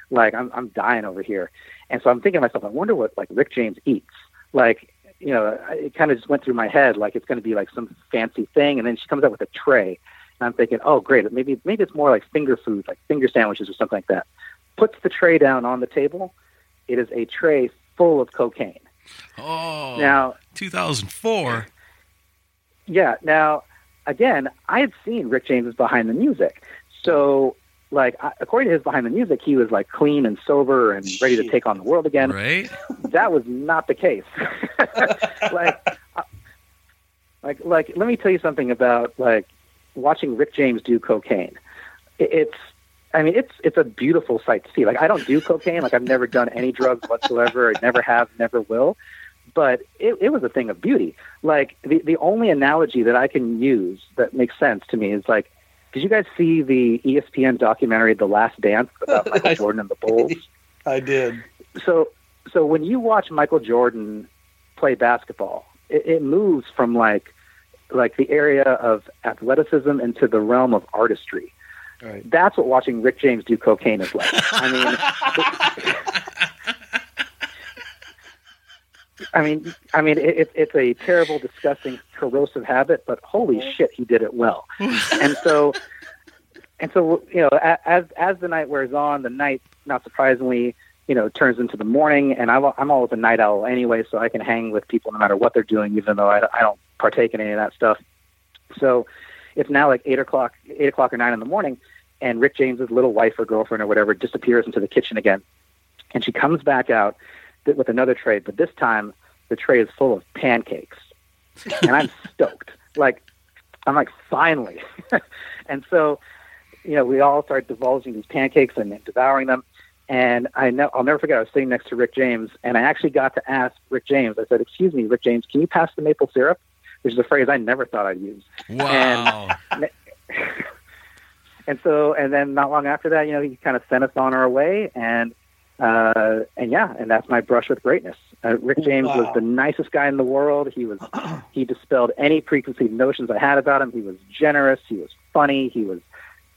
like I'm I'm dying over here. And so I'm thinking to myself, I wonder what like Rick James eats, like you know, it kind of just went through my head like it's to be like some fancy thing, and then she comes out with a tray, and I'm thinking, oh great, maybe maybe it's more like finger food, like finger sandwiches or something like that. Puts the tray down on the table. It is a tray full of cocaine. Oh, Now, 2004. yeah. Now, again, I had seen Rick James's Behind the Music, so like according to his Behind the Music, he was like clean and sober and ready to take on the world again. Right? that was not the case. like, like, like, let me tell you something about like watching Rick James do cocaine. It's, I mean, it's it's a beautiful sight to see. Like, I don't do cocaine. Like, I've never done any drugs whatsoever. I never have, never will. But it, it was a thing of beauty. Like, the the only analogy that I can use that makes sense to me is like, did you guys see the ESPN documentary The Last Dance about Michael Jordan and the Bulls? I did. so so when you watch Michael Jordan play basketball, it, it moves from like like the area of athleticism into the realm of artistry. Right. That's what watching Rick James do cocaine is like. I mean, I mean, I mean, it, it, it's a terrible, disgusting, corrosive habit, but holy shit, he did it well. and so, and so, you know, as as the night wears on, the night, not surprisingly, you know, turns into the morning, and I'm I'm always a night owl anyway, so I can hang with people no matter what they're doing, even though I, I don't partake in any of that stuff. So, it's now like eight o'clock, eight o'clock or nine in the morning, and Rick James's little wife or girlfriend or whatever disappears into the kitchen again, and she comes back out with another tray, but this time the tray is full of pancakes, and I'm stoked. Like, I'm like, finally. and so, you know, we all start divulging these pancakes and, and devouring them. And I know I'll never forget. I was sitting next to Rick James, and I actually got to ask Rick James. I said, "Excuse me, Rick James, can you pass the maple syrup?" Which is a phrase I never thought I'd use. Wow. And so, and then not long after that, you know, he kind of sent us on our way, and uh, and yeah, and that's my brush with greatness. Uh, Rick James was the nicest guy in the world. He was he dispelled any preconceived notions I had about him. He was generous. He was funny. He was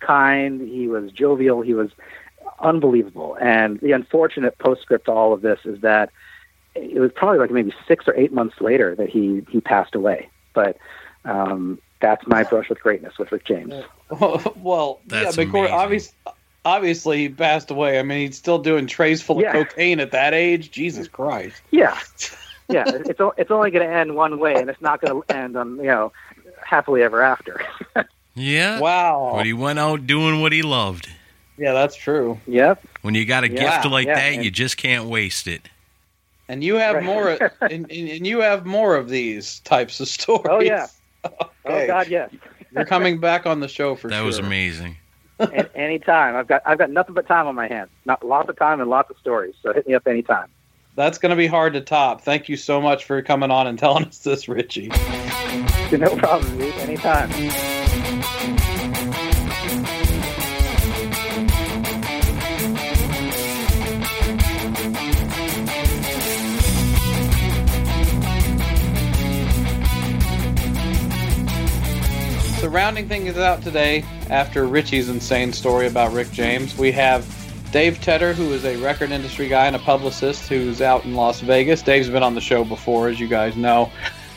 kind. He was jovial. He was unbelievable. And the unfortunate postscript to all of this is that it was probably like maybe six or eight months later that he he passed away. But um, that's my brush with greatness with Rick James. well, That's yeah, but Corey, amazing. obvious, obviously he passed away. I mean, he's still doing trays full Yeah. of cocaine at that age. Jesus Christ. Yeah, yeah. It's it's only going to end one way, and it's not going to end on you know happily ever after. Yeah. Wow. But he went out doing what he loved. Yeah, that's true. yep. When you got a Yeah, gift like yeah, that, and- you just can't waste it. And you have Right. more, and, and, and you have more of these types of stories. Oh yeah. Okay. Oh God, yes. You're coming back on the show for that sure. was amazing. An- anytime. I've got I've got nothing but time on my hands. Not lots of time and lots of stories. So hit me up anytime. That's going to be hard to top. Thank you so much for coming on and telling us this, Richie. No problem, dude. Anytime. So rounding things out today, after Richie's insane story about Rick James, we have Dave Tedder, who is a record industry guy and a publicist who's out in Las Vegas. Dave's been on the show before, as you guys know.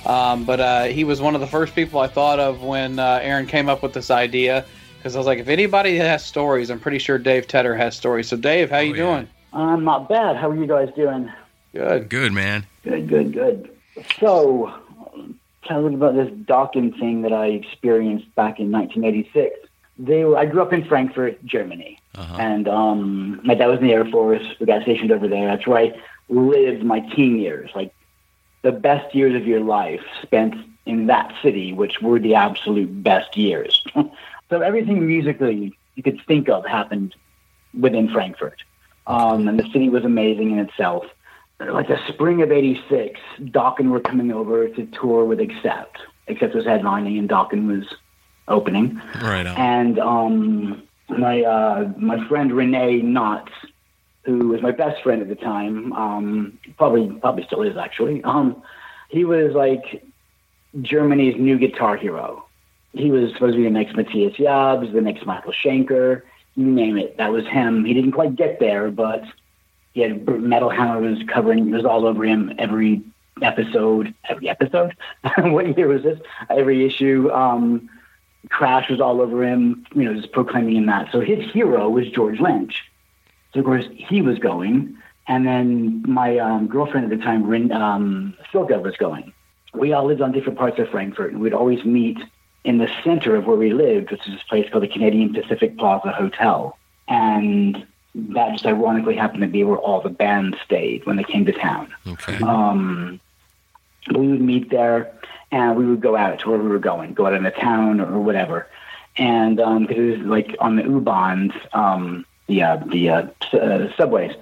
Um, but uh, he was one of the first people I thought of when uh, Aaron came up with this idea. Because I was like, if anybody has stories, I'm pretty sure Dave Tedder has stories. So, Dave, how you Oh, yeah. doing? I'm not bad. How are you guys doing? Good. Good, man. Good, good, good. So, tell us about this Dokken thing that I experienced back in 1986. They were, I grew up in Frankfurt, Germany, Uh-huh. and um, my dad was in the Air Force. We got stationed over there. That's where I lived my teen years, like the best years of your life spent in that city, which were the absolute best years. so everything musically you could think of happened within Frankfurt. Um, and the city was amazing in itself. Like the spring of '86, Dokken were coming over to tour with Accept. Accept was headlining, and Dokken was opening. Right on. And um, my uh, my friend Renee Knotts, who was my best friend at the time, um, probably probably still is actually. Um, he was like Germany's new guitar hero. He was supposed to be the next Matthias Jabs, the next Michael Schenker, you name it. That was him. He didn't quite get there, but he had Metal Hammer was covering. It was all over him every episode. Every episode. what year was this? Every issue. Um, Crash was all over him. You know, just proclaiming him that. So his hero was George Lynch. So of course he was going, and then my um, girlfriend at the time, Rin, um, Silka, was going. We all lived on different parts of Frankfurt, and we'd always meet in the center of where we lived, which is this place called the Canadian Pacific Plaza Hotel. And that just ironically happened to be where all the bands stayed when they came to town. Okay. Um, we would meet there and we would go out to where we were going, go out in the town or whatever. And because it was like on the U-Bahns, um, the, uh, the uh, uh, subways,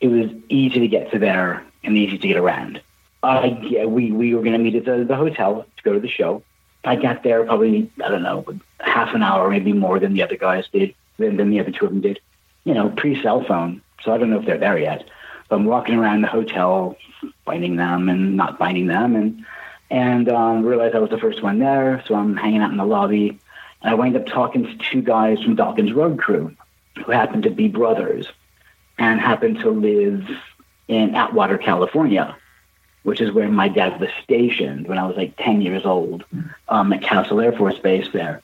it was easy to get to there and easy to get around. Uh, yeah, we, we were going to meet at the, the hotel to go to the show. I got there probably, I don't know, half an hour, maybe more than the other guys did, than, than the other two of them did. You know, pre cell phone. So I don't know if they're there yet. But I'm walking around the hotel, finding them and not finding them, and and um, realized I was the first one there. So I'm hanging out in the lobby, and I wind up talking to two guys from Dokken's Road Crew, who happen to be brothers, and happen to live in Atwater, California which is where my dad was stationed when I was like 10 years old um, at Castle Air Force Base there.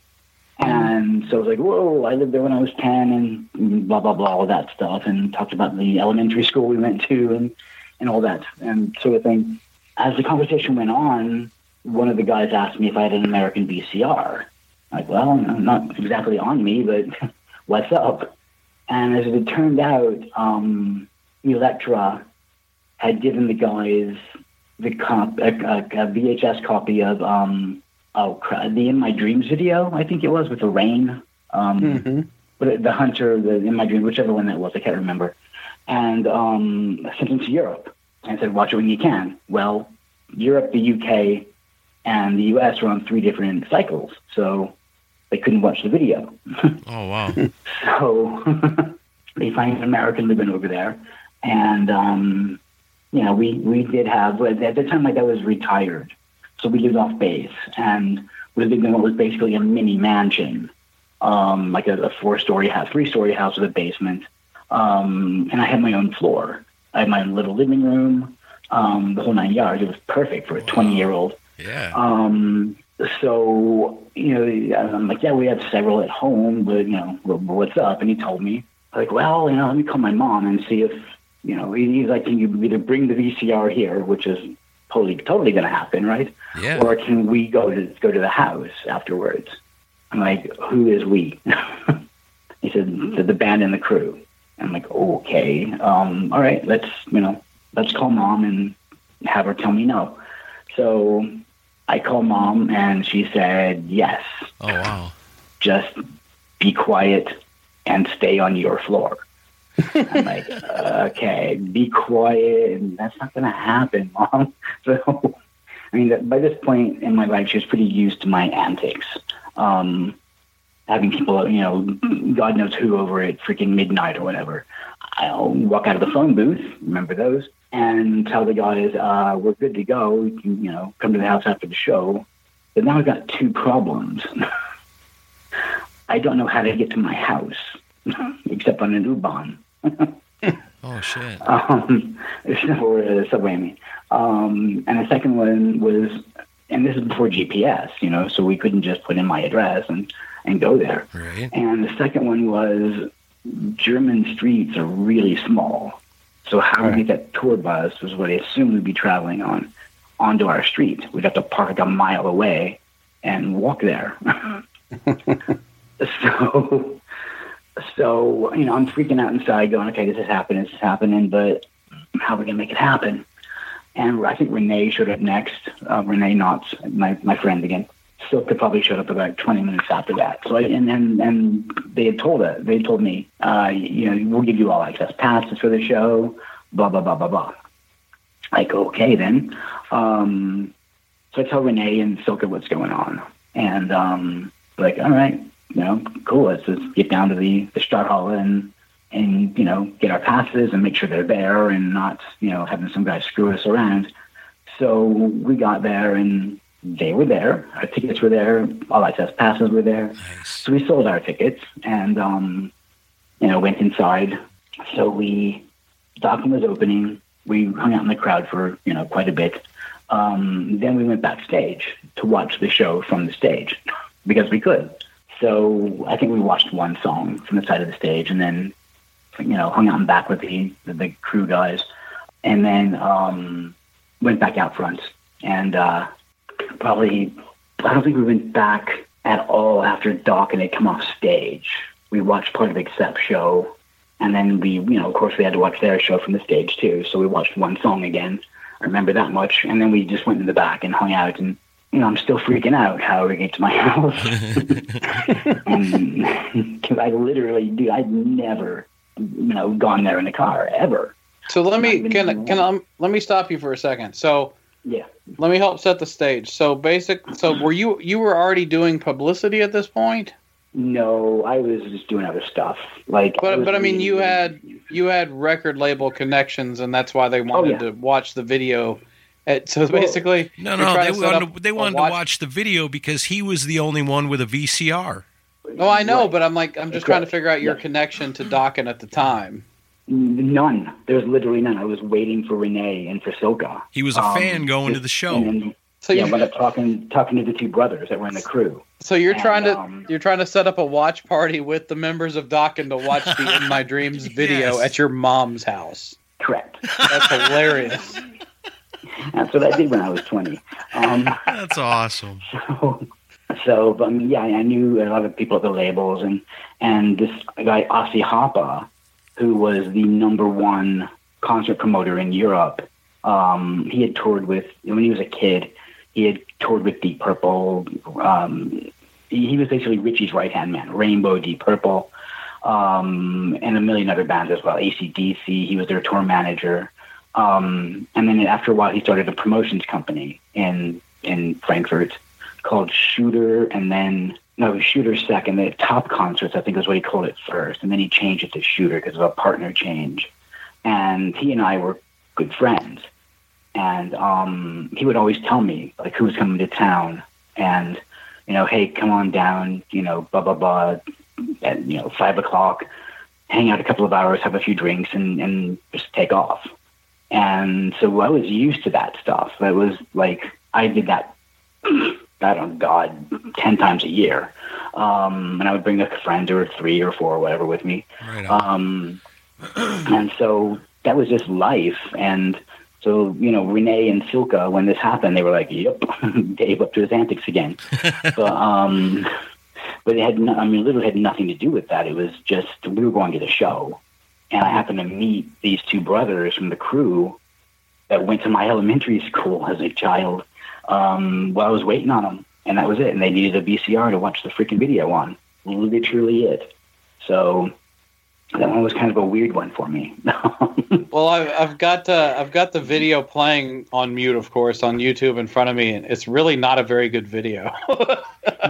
And so I was like, whoa, I lived there when I was 10 and blah, blah, blah, all that stuff. And talked about the elementary school we went to and, and all that and sort of thing. As the conversation went on, one of the guys asked me if I had an American VCR. Like, well, not exactly on me, but what's up? And as it turned out, um, Elektra had given the guys the cop a, a, a VHS copy of um oh cra- the In My Dreams video I think it was with the rain um but the Hunter the In My Dreams whichever one that was I can't remember. And um sent them to Europe and said watch it when you can. Well Europe the UK and the US were on three different cycles so they couldn't watch the video. Oh wow. so they find an American living over there, and um, you know, we we did have at the time my dad was retired, so we lived off base, and we lived in what was basically a mini mansion, um, like a, a four-story house, three-story house with a basement, um, and I had my own floor. I had my own little living room, um, the whole nine yards. It was perfect for a twenty-year-old. Yeah. Um, so, you know, I'm like, yeah, we have several at home, but, you know, what's up? And he told me, like, well, you know, let me call my mom and see if, you know, he's like, can you either bring the VCR here, which is totally, totally going to happen, right? Yeah. Or can we go to, go to the house afterwards? I'm like, who is we? he said, the, the band and the crew. I'm like, okay, um, all right, let's, you know, let's call mom and have her tell me no. So I called mom and she said, yes, Oh wow. just be quiet and stay on your floor. I'm like, okay, be quiet. And That's not going to happen, mom. So, I mean, by this point in my life, she was pretty used to my antics. Um, having people, you know, God knows who over at freaking midnight or whatever. I'll walk out of the phone booth, remember those, and tell the guys, uh, we're good to go. You can, you know, come to the house after the show. But now I've got two problems. I don't know how to get to my house except on an U-Bahn. Oh shit. um, or a subway, I mean. Um, and the second one was, and this is before GPS, you know, so we couldn't just put in my address and, and go there. Right. And the second one was German streets are really small. So how do we get that tour bus was what I assumed we'd be traveling on onto our street. We'd have to park a mile away and walk there. so so you know i'm freaking out inside going okay this is happening this is happening but how are we going to make it happen and i think renee showed up next uh, renee knotts my, my friend again Silka probably showed up about 20 minutes after that. So I, and then and they had told it. They told me, uh, you know, we'll give you all access passes for the show. Blah blah blah blah blah. Like okay then. Um, so I tell Renee and Silka what's going on, and um, like all right, you know, cool. Let's just get down to the the Stadthalle and and you know get our passes and make sure they're there and not you know having some guy screw us around. So we got there and they were there. Our tickets were there. All access passes were there. So we sold our tickets and um, you know went inside. So we Dokken was opening. We hung out in the crowd for you know quite a bit. Um, then we went backstage to watch the show from the stage because we could. So I think we watched one song from the side of the stage, and then you know hung out in back with the the, the crew guys, and then um, went back out front. And uh, probably I don't think we went back at all after Dokken had come off stage. We watched part of the Accept show, and then we, you know, of course, we had to watch their show from the stage too. So we watched one song again. I remember that much, and then we just went in the back and hung out. And you know, I'm still freaking out how we get to my house um, because I literally, dude, I'd never, you know, gone there in a car ever. So let me can even can I, let me stop you for a second. So Yeah. let me help set the stage. So basic. So were you you were already doing publicity at this point? No, I was just doing other stuff. Like, But was but I mean you had you had record label connections, and that's why they wanted Oh, yeah. to watch the video. At, so basically, No, you're no, they wanted, to, they a wanted to watch the video because he was the only one with a VCR. Oh, I know, Right. but I'm like I'm just trying to figure out your Yeah. connection to Dokken at the time. None. There was literally none. I was waiting for Renee and for Silka. He was a Um, fan going to the show. And then, So yeah, you wound up talking talking to the two brothers that were in the crew. so you're and, trying to um, you're trying to set up a watch party with the members of Dokken to watch the In My Dreams video Yes. at your mom's house. Correct. That's hilarious. That's what I did when I was twenty. Um, That's awesome. so, so, but um, yeah, I knew a lot of people at the labels, and and this guy Ossy Hoppe, who was the number one concert promoter in Europe. Um, he had toured with when he was a kid. He had toured with Deep Purple. Um, he, he was basically Richie's right hand man. Rainbow, Deep Purple, um, and a million other bands as well. ACDC. He was their tour manager. Um, and then after a while, he started a promotions company in in Frankfurt called Shooter, and then no, Shooter second. The Top Concerts, I think, was what he called it first, and then he changed it to Shooter because of a partner change. And he and I were good friends, and um, he would always tell me like who was coming to town, and you know, hey, come on down, you know, blah blah blah, at you know five o'clock, hang out a couple of hours, have a few drinks, and and just take off. And so I was used to that stuff. That was like I did that. I don't God, ten times a year, um, and I would bring a friend or three or four or whatever with me. Right. Um, and so that was just life. And so, you know, Renee and Silka, when this happened, they were like, yep, Dave up to his antics again. but, um, but it had, no, I mean, literally had nothing to do with that. It was just, we were going to the show. And I happened to meet these two brothers from the crew that went to my elementary school as a child um, while I was waiting on them. And that was it. And they needed a VCR to watch the freaking video on. Literally it. So that one was kind of a weird one for me. Well, I've, I've got uh, I've got the video playing on mute, of course, on YouTube in front of me, and it's really not a very good video.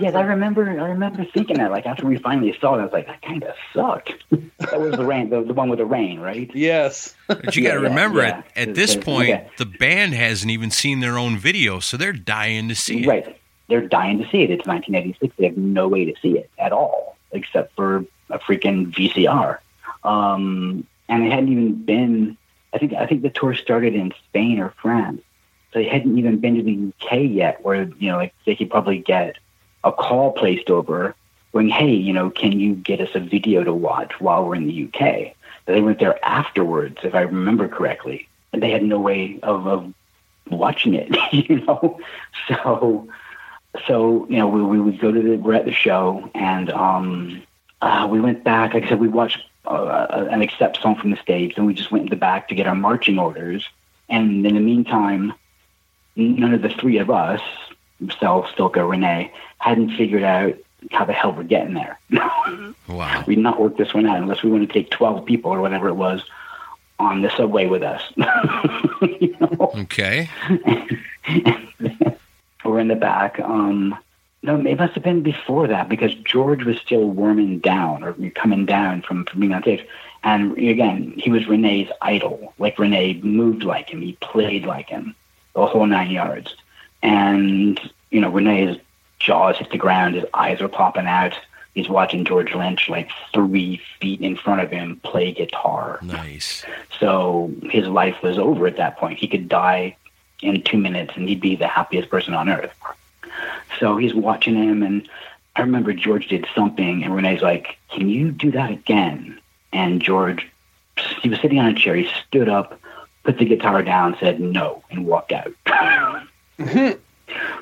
yes, I remember. I remember thinking that. Like after we finally saw it, I was like, that kind of sucked. that was the rain, the, the one with the rain, right? yes. But you got to yeah, remember, yeah. at, at this Okay. point, the band hasn't even seen their own video, so they're dying to see it. Right. They're dying to see it. It's 1986. They have no way to see it at all, except for a freaking VCR. Um, and they hadn't even been. I think. I think the tour started in Spain or France, so they hadn't even been to the UK yet. Where you know, like they could probably get a call placed over, going, "Hey, you know, can you get us a video to watch while we're in the UK?" But they went there afterwards, if I remember correctly, and they had no way of, of watching it. You know, so so you know we, we would go to the we're at the show and um uh, we went back like i said we watched uh, an accept song from the stage then we just went in the back to get our marching orders and in the meantime none of the three of us myself, Silka, Renee, hadn't figured out how the hell we're getting there. Wow. We'd not worked this one out unless we want to take 12 people or whatever it was on the subway with us. You know? Okay. We're in the back. Um, no, it must have been before that because George was still warming down or coming down from, from being on stage. And again, he was Renee's idol. Like Renee moved like him, he played like him, the whole nine yards. And, you know, Renee's jaws hit the ground, his eyes are popping out. He's watching George Lynch like three feet in front of him play guitar. Nice. So his life was over at that point. He could die in two minutes and he'd be the happiest person on earth. So he's watching him, and I remember George did something, and Renee's like, Can you do that again? And George, he was sitting on a chair, he stood up, put the guitar down, said no, and walked out.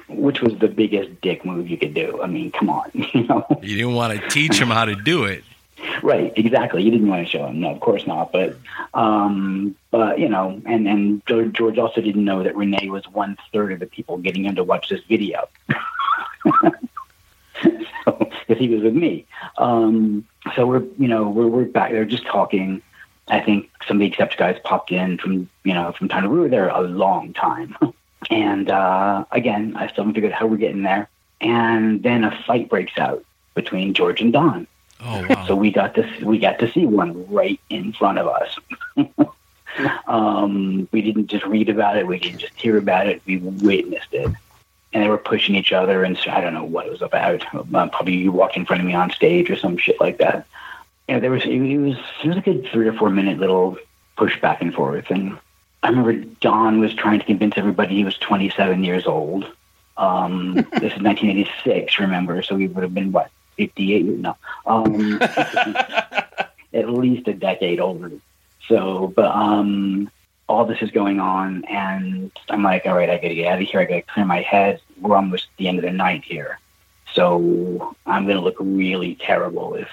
Which was the biggest dick move you could do. I mean, come on, you know? You didn't want to teach him how to do it. Right, exactly. You didn't want to show him. No, of course not. But, um, but you know, and and George also didn't know that Renee was one third of the people getting him to watch this video. so, because he was with me. Um, so we're you know we're we're back there just talking. I think some of the Accept guys popped in from you know from time to we were there a long time, and uh, again I still haven't figured out how we're getting there. And then a fight breaks out between George and Don. Oh wow. So we got to we got to see one right in front of us. um, we didn't just read about it. We didn't just hear about it. We witnessed it. And they were pushing each other, and so I don't know what it was about. Uh, probably you walked in front of me on stage or some shit like that. Yeah, there was it, was it was a good three or four minute little push back and forth. And I remember Don was trying to convince everybody he was 27 years old. Um, this is 1986, remember? So we would have been what 58 no um at least a decade older so but um all this is going on and i'm like all right i gotta get out of here. I gotta clear my head. We're almost at the end of the night here. So i'm gonna look really terrible if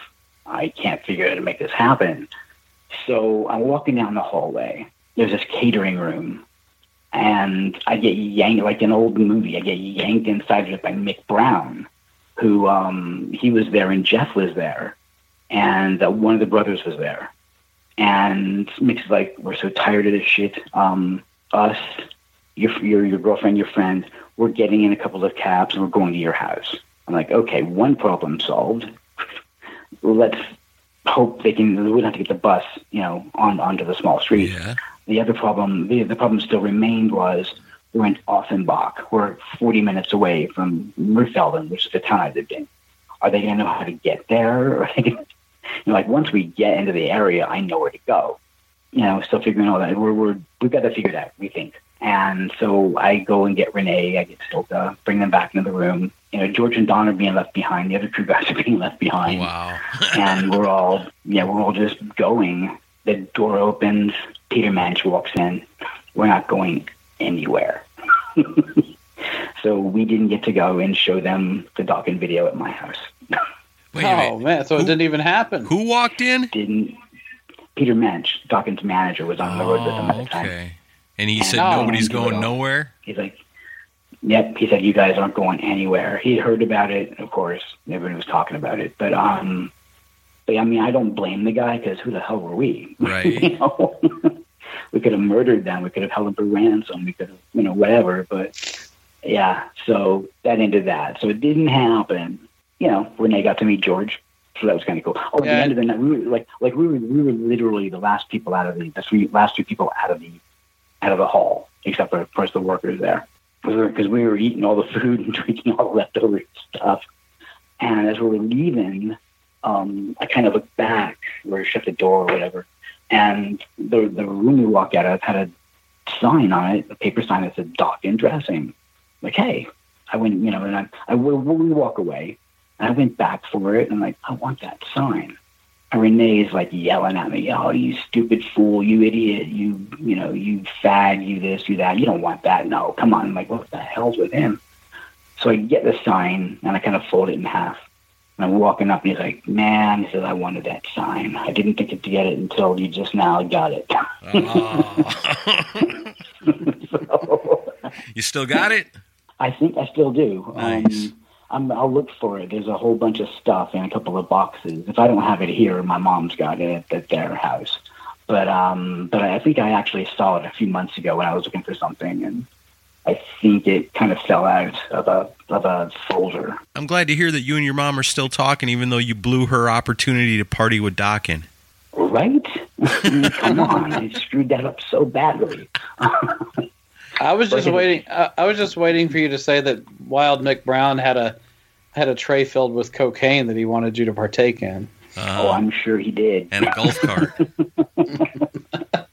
i can't figure out how to make this happen. So i'm walking down the hallway. There's this catering room and i get yanked like an old movie. I get yanked inside of it by mick brown who um, he was there and Jeff was there, and uh, one of the brothers was there. And Mick's like, we're so tired of this shit. Um, us, your, your your girlfriend, your friend, we're getting in a couple of cabs and we're going to your house. I'm like, okay, one problem solved. Let's hope they can. We don't have to get the bus, you know, on onto the small street. Yeah. The other problem, the, the problem still remained was we're in Offenbach. We're 40 minutes away from Mörfelden, which is the town I lived in. Are they going to know how to get there? You know, like once we get into the area, I know where to go. You know, still figuring all that. We're, we're we've got to figure that out, we think. And so I go and get Renee. I get Silka, bring them back into the room. You know, George and Don are being left behind. The other two guys are being left behind. Wow. and we're all, yeah, we're all just going. The door opens. Peter Mensch walks in. We're not going anywhere. so we didn't get to go and show them the Dokken video at my house. Wait oh minute. man, so it didn't even happen. Who walked in? Didn't Peter Mensch, Dokken's manager, was on the road with them at Oh, the time. okay. And he And said I nobody's don't do it going nowhere. He's like, "Yep." He said, "You guys aren't going anywhere." He heard about it, of course. Everybody was talking about it, but um, but I mean, I don't blame the guy because who the hell were we? Right. you know, we could have murdered them. We could have held them for ransom. We could have, you know, whatever. But yeah, so that ended that. So it didn't happen. You know, Renee got to meet George, so that was kind of cool. Oh, at the end of the night, we were like, like we were, we were literally the last people out of the, the three last two people out of the, out of the hall, except for of course the workers there, because we were eating all the food and drinking all the leftover stuff. And as we were leaving, um, I kind of looked back, or shut the door or whatever, and the the room we walked out of had a sign on it, a paper sign that said "Dokken Dressing." Like, hey, I went, you know, and I, I we we walk away, and I went back for it, and I'm like, I want that sign. And Renee's like yelling at me, "Oh, you stupid fool! You idiot! You, you know, you fag! You this, you that! You don't want that! No, come on!" I'm like, "What the hell's with him?" So I get the sign, and I kind of fold it in half. And I'm walking up, and he's like, "Man," he says, "I wanted that sign. I didn't think to get it until you just now got it." Oh. you still got it? I I think I still do. Nice. Um, I'm, I'll look for it. There's a whole bunch of stuff in a couple of boxes. If I don't have it here, my mom's got it at, at their house. But um, but I think I actually saw it a few months ago when I was looking for something, and I think it kind of fell out of a of a folder. I'm glad to hear that you and your mom are still talking, even though you blew her opportunity to party with Dokken. Right? Come on, I screwed that up so badly. I was just waiting. I, I was just waiting for you to say that Wild Mick Brown had a had a tray filled with cocaine that he wanted you to partake in. Uh, oh, I'm sure he did. and a golf cart.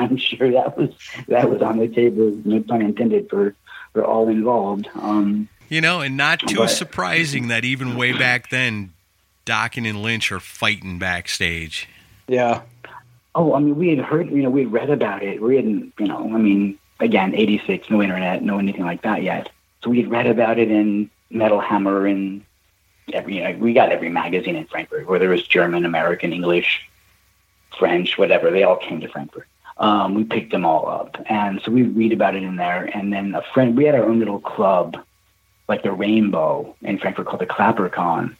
I'm sure that was that was on the table, no pun intended, for for all involved. Um, You know, and not too But- surprising that even way back then, Dokken and Lynch are fighting backstage. Yeah. oh, I mean, we had heard, you know, we had read about it. We hadn't, you know, I mean, again, '86, no internet, no anything like that yet. So we had read about it in Metal Hammer and every. You know, we got every magazine in Frankfurt, whether it was German, American, English, French, whatever. They all came to Frankfurt. Um, we picked them all up, and so we read about it in there. And then a friend, we had our own little club, like the Rainbow in Frankfurt, called the ClapperCon.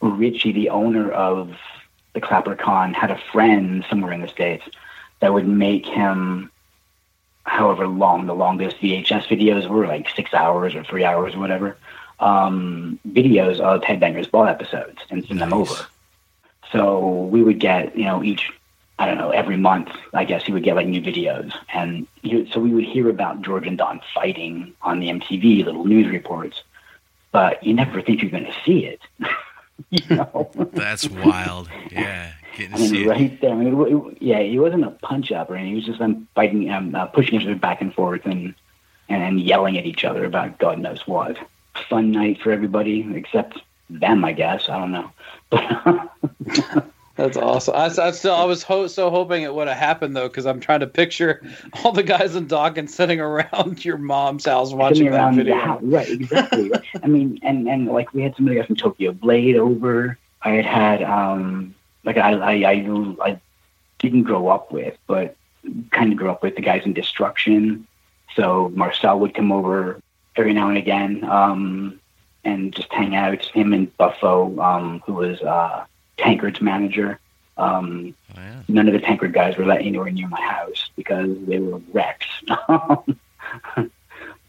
Richie, the owner of the ClapperCon, had a friend somewhere in the states that would make him, however long the longest VHS videos were, like six hours or three hours or whatever, um, videos of Headbangers Ball episodes and send them over. So we would get, you know, each, I don't know, every month, I guess he would get like new videos. And you, so we would hear about George and Don fighting on the MTV, little news reports, but you never think you're going to see it. you know? That's wild. Yeah, getting I to see mean, it. right there. I mean, it, it- yeah, he wasn't a punch up or anything. He was just them fighting, um, uh, pushing each other back and forth and, and and yelling at each other about God knows what. Fun night for everybody except them, I guess. I don't know. That's awesome. I, I still, I was ho- so hoping it would have happened though, because I'm trying to picture all the guys in Dokken sitting around your mom's house watching that video. house. Right, exactly. I mean, and and like we had somebody from Tokyo Blade over. I had had um like I I I, I didn't grow up with, but kind of grew up with the guys in Destruction. So Marcel would come over every now and again um, and just hang out. Him and Buffo, um, who was uh, Tankard's manager. Um, Oh, yeah. none of the Tankard guys were let anywhere near my house because they were wrecks.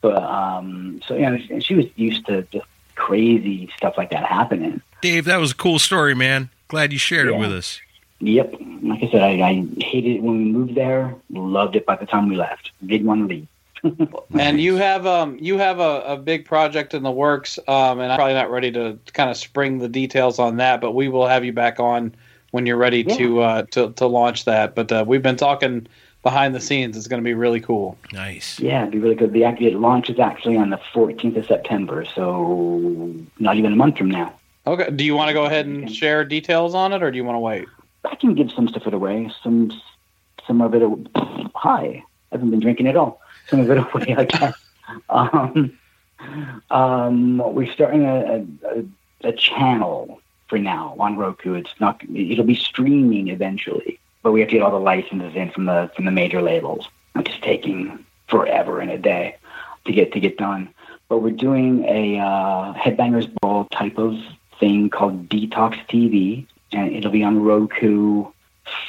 but um, so yeah, and she was used to just crazy stuff like that happening. Dave, that was a cool story, man. Glad you shared it with us. Yep, like I said, I, I hated it when we moved there. Loved it by the time we left. Didn't want to leave. And you have um you have a, a big project in the works, um, and I'm probably not ready to kind of spring the details on that, but we will have you back on when you're ready to uh, to to launch that. But uh, we've been talking behind the scenes. It's going to be really cool. Nice. Yeah, it'd be really good. The actually it launches actually on the 14th of September, so not even a month from now. Okay. Do you want to go ahead and share details on it, or do you want to wait? I can give some stuff it away. Some some of it. Hi, I haven't been drinking at all. Some of it away, I guess. um, um, we're starting a, a, a channel for now on Roku. It's not. It'll be streaming eventually, but we have to get all the licenses in from the from the major labels. It's taking forever in a day to get to get done. But we're doing a uh, Headbangers Ball type of thing called Detox TV, and it'll be on Roku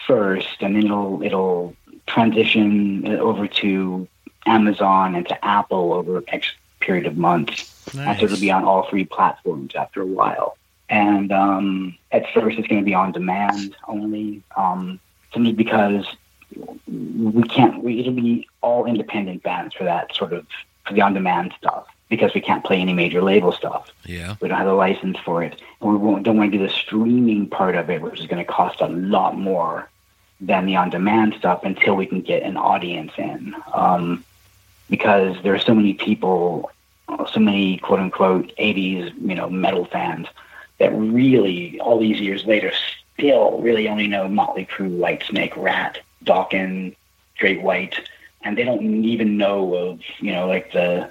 first, and then it'll it'll transition over to Amazon and to Apple over a next period of months. And so it'll be on all three platforms after a while. And um, at first, it's going to be on demand only, um, simply because we can't. We, it'll be all independent bands for that sort of for the on-demand stuff because we can't play any major label stuff. Yeah. We don't have the license for it. And we won't, don't want to do the streaming part of it, which is going to cost a lot more than the on-demand stuff until we can get an audience in. Um, because there are so many people, so many quote-unquote 80s, you know, metal fans that really, all these years later, still really only know Motley Crue, Whitesnake, Ratt, Dokken, Great White, and they don't even know of, you know, like the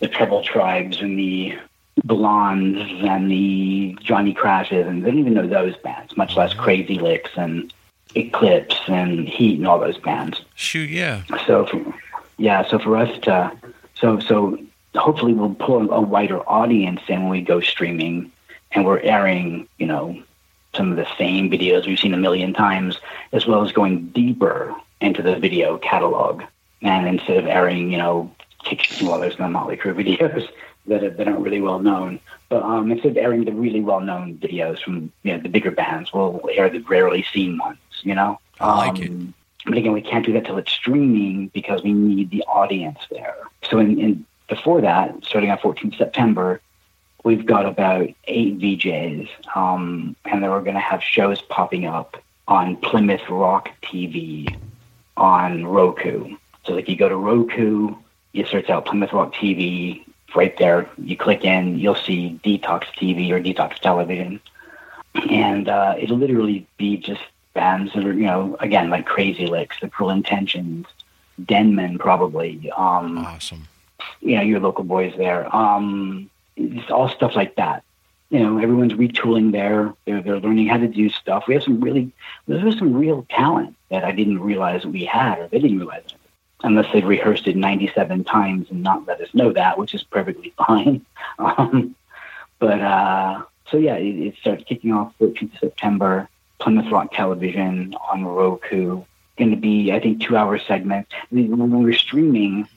the Trouble Tribes and the Blondes and the Johnny Crashes, and they don't even know those bands, much less mm-hmm. Crazy Lixx and Eclipse and Heat and all those bands. Shoot, yeah. So, yeah, so for us to, so so hopefully we'll pull a wider audience in when we go streaming and we're airing, you know, some of the same videos we've seen a million times, as well as going deeper into the video catalog. And instead of airing, you know, well, there's no Motley Crue videos that, are, that aren't really well known, but um, instead of airing the really well known videos from you know, the bigger bands, we'll air the rarely seen ones, you know? I like it. Um, But again, we can't do that till it's streaming because we need the audience there. So in, in before that, starting on 14th September, we've got about eight VJs, um, and then we're going to have shows popping up on Plymouth Rock TV on Roku. So like you go to Roku, you search out Plymouth Rock TV, right there, you click in, you'll see Detox TV or Detox Television, and uh, it'll literally be just bands that are you know again like Crazy Lixx, The Cruel Intentions, Denman probably. Um, awesome. You know your local boys there. Um, it's all stuff like that. You know, everyone's retooling there. They're they're learning how to do stuff. We have some really there's some real talent that I didn't realize we had, or they didn't realize it, unless they'd rehearsed it 97 times and not let us know that, which is perfectly fine. Um, but uh, so yeah, it, it starts kicking off 13th September. Plymouth Rock Television on Roku. Going to be, I think, two-hour segments. When we're streaming,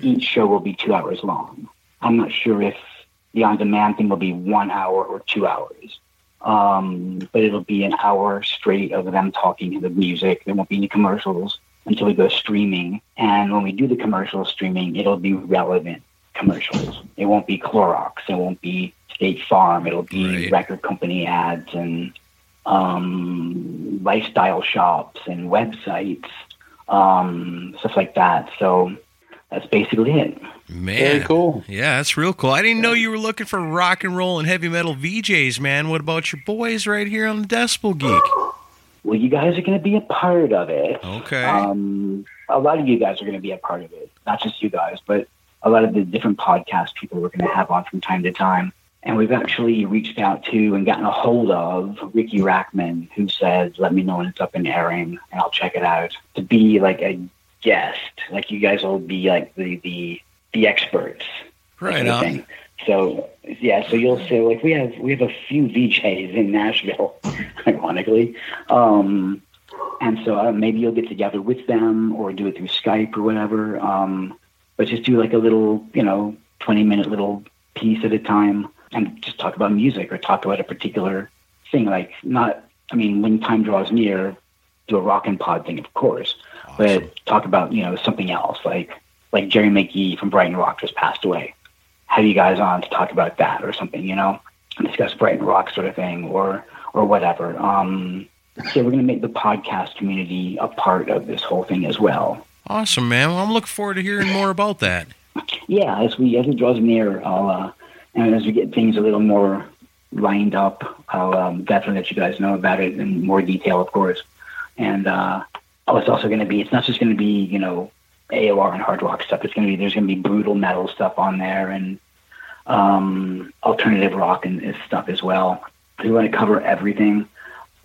each show will be two hours long. I'm not sure if the on-demand thing will be one hour or two hours, um, but it'll be an hour straight of them talking to the music. There won't be any commercials until we go streaming. And when we do the commercial streaming, it'll be relevant commercials. It won't be Clorox. It won't be State Farm. It'll be record company ads and um, lifestyle shops and websites, um, stuff like that. So that's basically it. Man, Very cool. Yeah, that's real cool. I didn't know you were looking for rock and roll and heavy metal VJs, man. What about your boys right here on the Decibel Geek? Well, you guys are going to be a part of it. Okay. Um, a lot of you guys are going to be a part of it. Not just you guys, but a lot of the different podcast people we're going to have on from time to time. And we've actually reached out to and gotten a hold of Riki Rachtman, who said, let me know when it's up and airing and I'll check it out to be like a guest. Like you guys will be like the, the, the experts. Right of on. thing. So yeah, so you'll say like we have we have a few VJs in Nashville, ironically, um, and so uh, maybe you'll get together with them or do it through Skype or whatever. Um, but just do like a little, you know, twenty minute little piece at a time, and just talk about music or talk about a particular thing. Like not, I mean, when time draws near, do a rock and pod thing, of course, but talk about you know something else like like Gerry McGhee from Brighton Rock just passed away have you guys on to talk about that or something, you know, discuss Brighton Rock sort of thing or or whatever. Um, so we're going to make the podcast community a part of this whole thing as well. Awesome, man. Well, I'm looking forward to hearing more about that. Yeah, as we as it draws near, I'll uh, and as we get things a little more lined up, I'll um, definitely let you guys know about it in more detail, of course. And uh, oh, it's also going to be. It's not just going to be you know AOR and hard rock stuff. It's going to be there's going to be brutal metal stuff on there and um, alternative rock and, and stuff as well. We want to cover everything,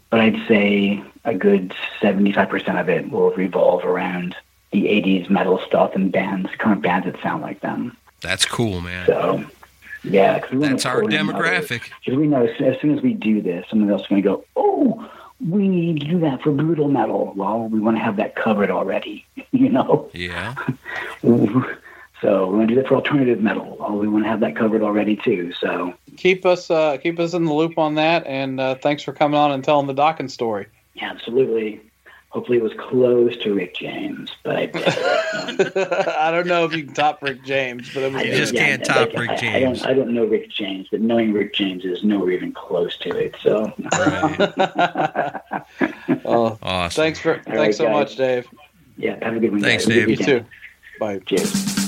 but I'd say a good 75% of it will revolve around the 80s metal stuff and bands, current bands that sound like them. That's cool, man. So, yeah, 'cause we wanna That's our demographic. Because we know as, as soon as we do this, someone else is going to go, oh, we need to do that for brutal metal. Well, we want to have that covered already, you know? Yeah. So we're going to do that for alternative metal. Oh, we want to have that covered already too. So Keep us uh, keep us in the loop on that, and uh, thanks for coming on and telling the Dokken story. yeah, absolutely. Hopefully it was close to Rick James, but I, uh, I don't know if you can top Rick James, but it was I good. yeah, I- I, I don't, I don't know Rick James, but knowing Rick James is nowhere even close to it. So Oh, awesome. Thanks for All thanks right, so guys. much, Dave. yeah, have a good one. Thanks, guys. Have a good Dave. You too. Bye. Cheers.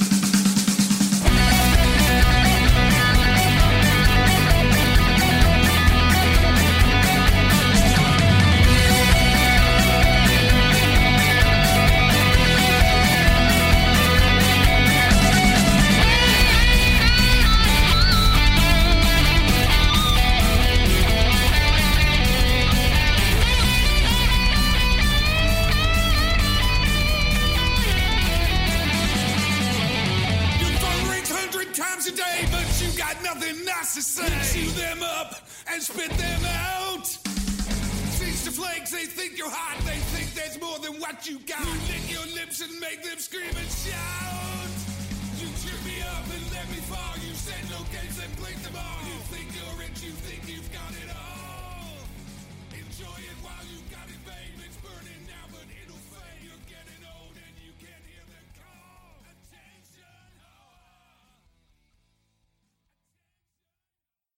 Lips and make them scream and shout. You cheer me up and let me fall. You said no games and blink them all. You think you're rich, you think you've got it all.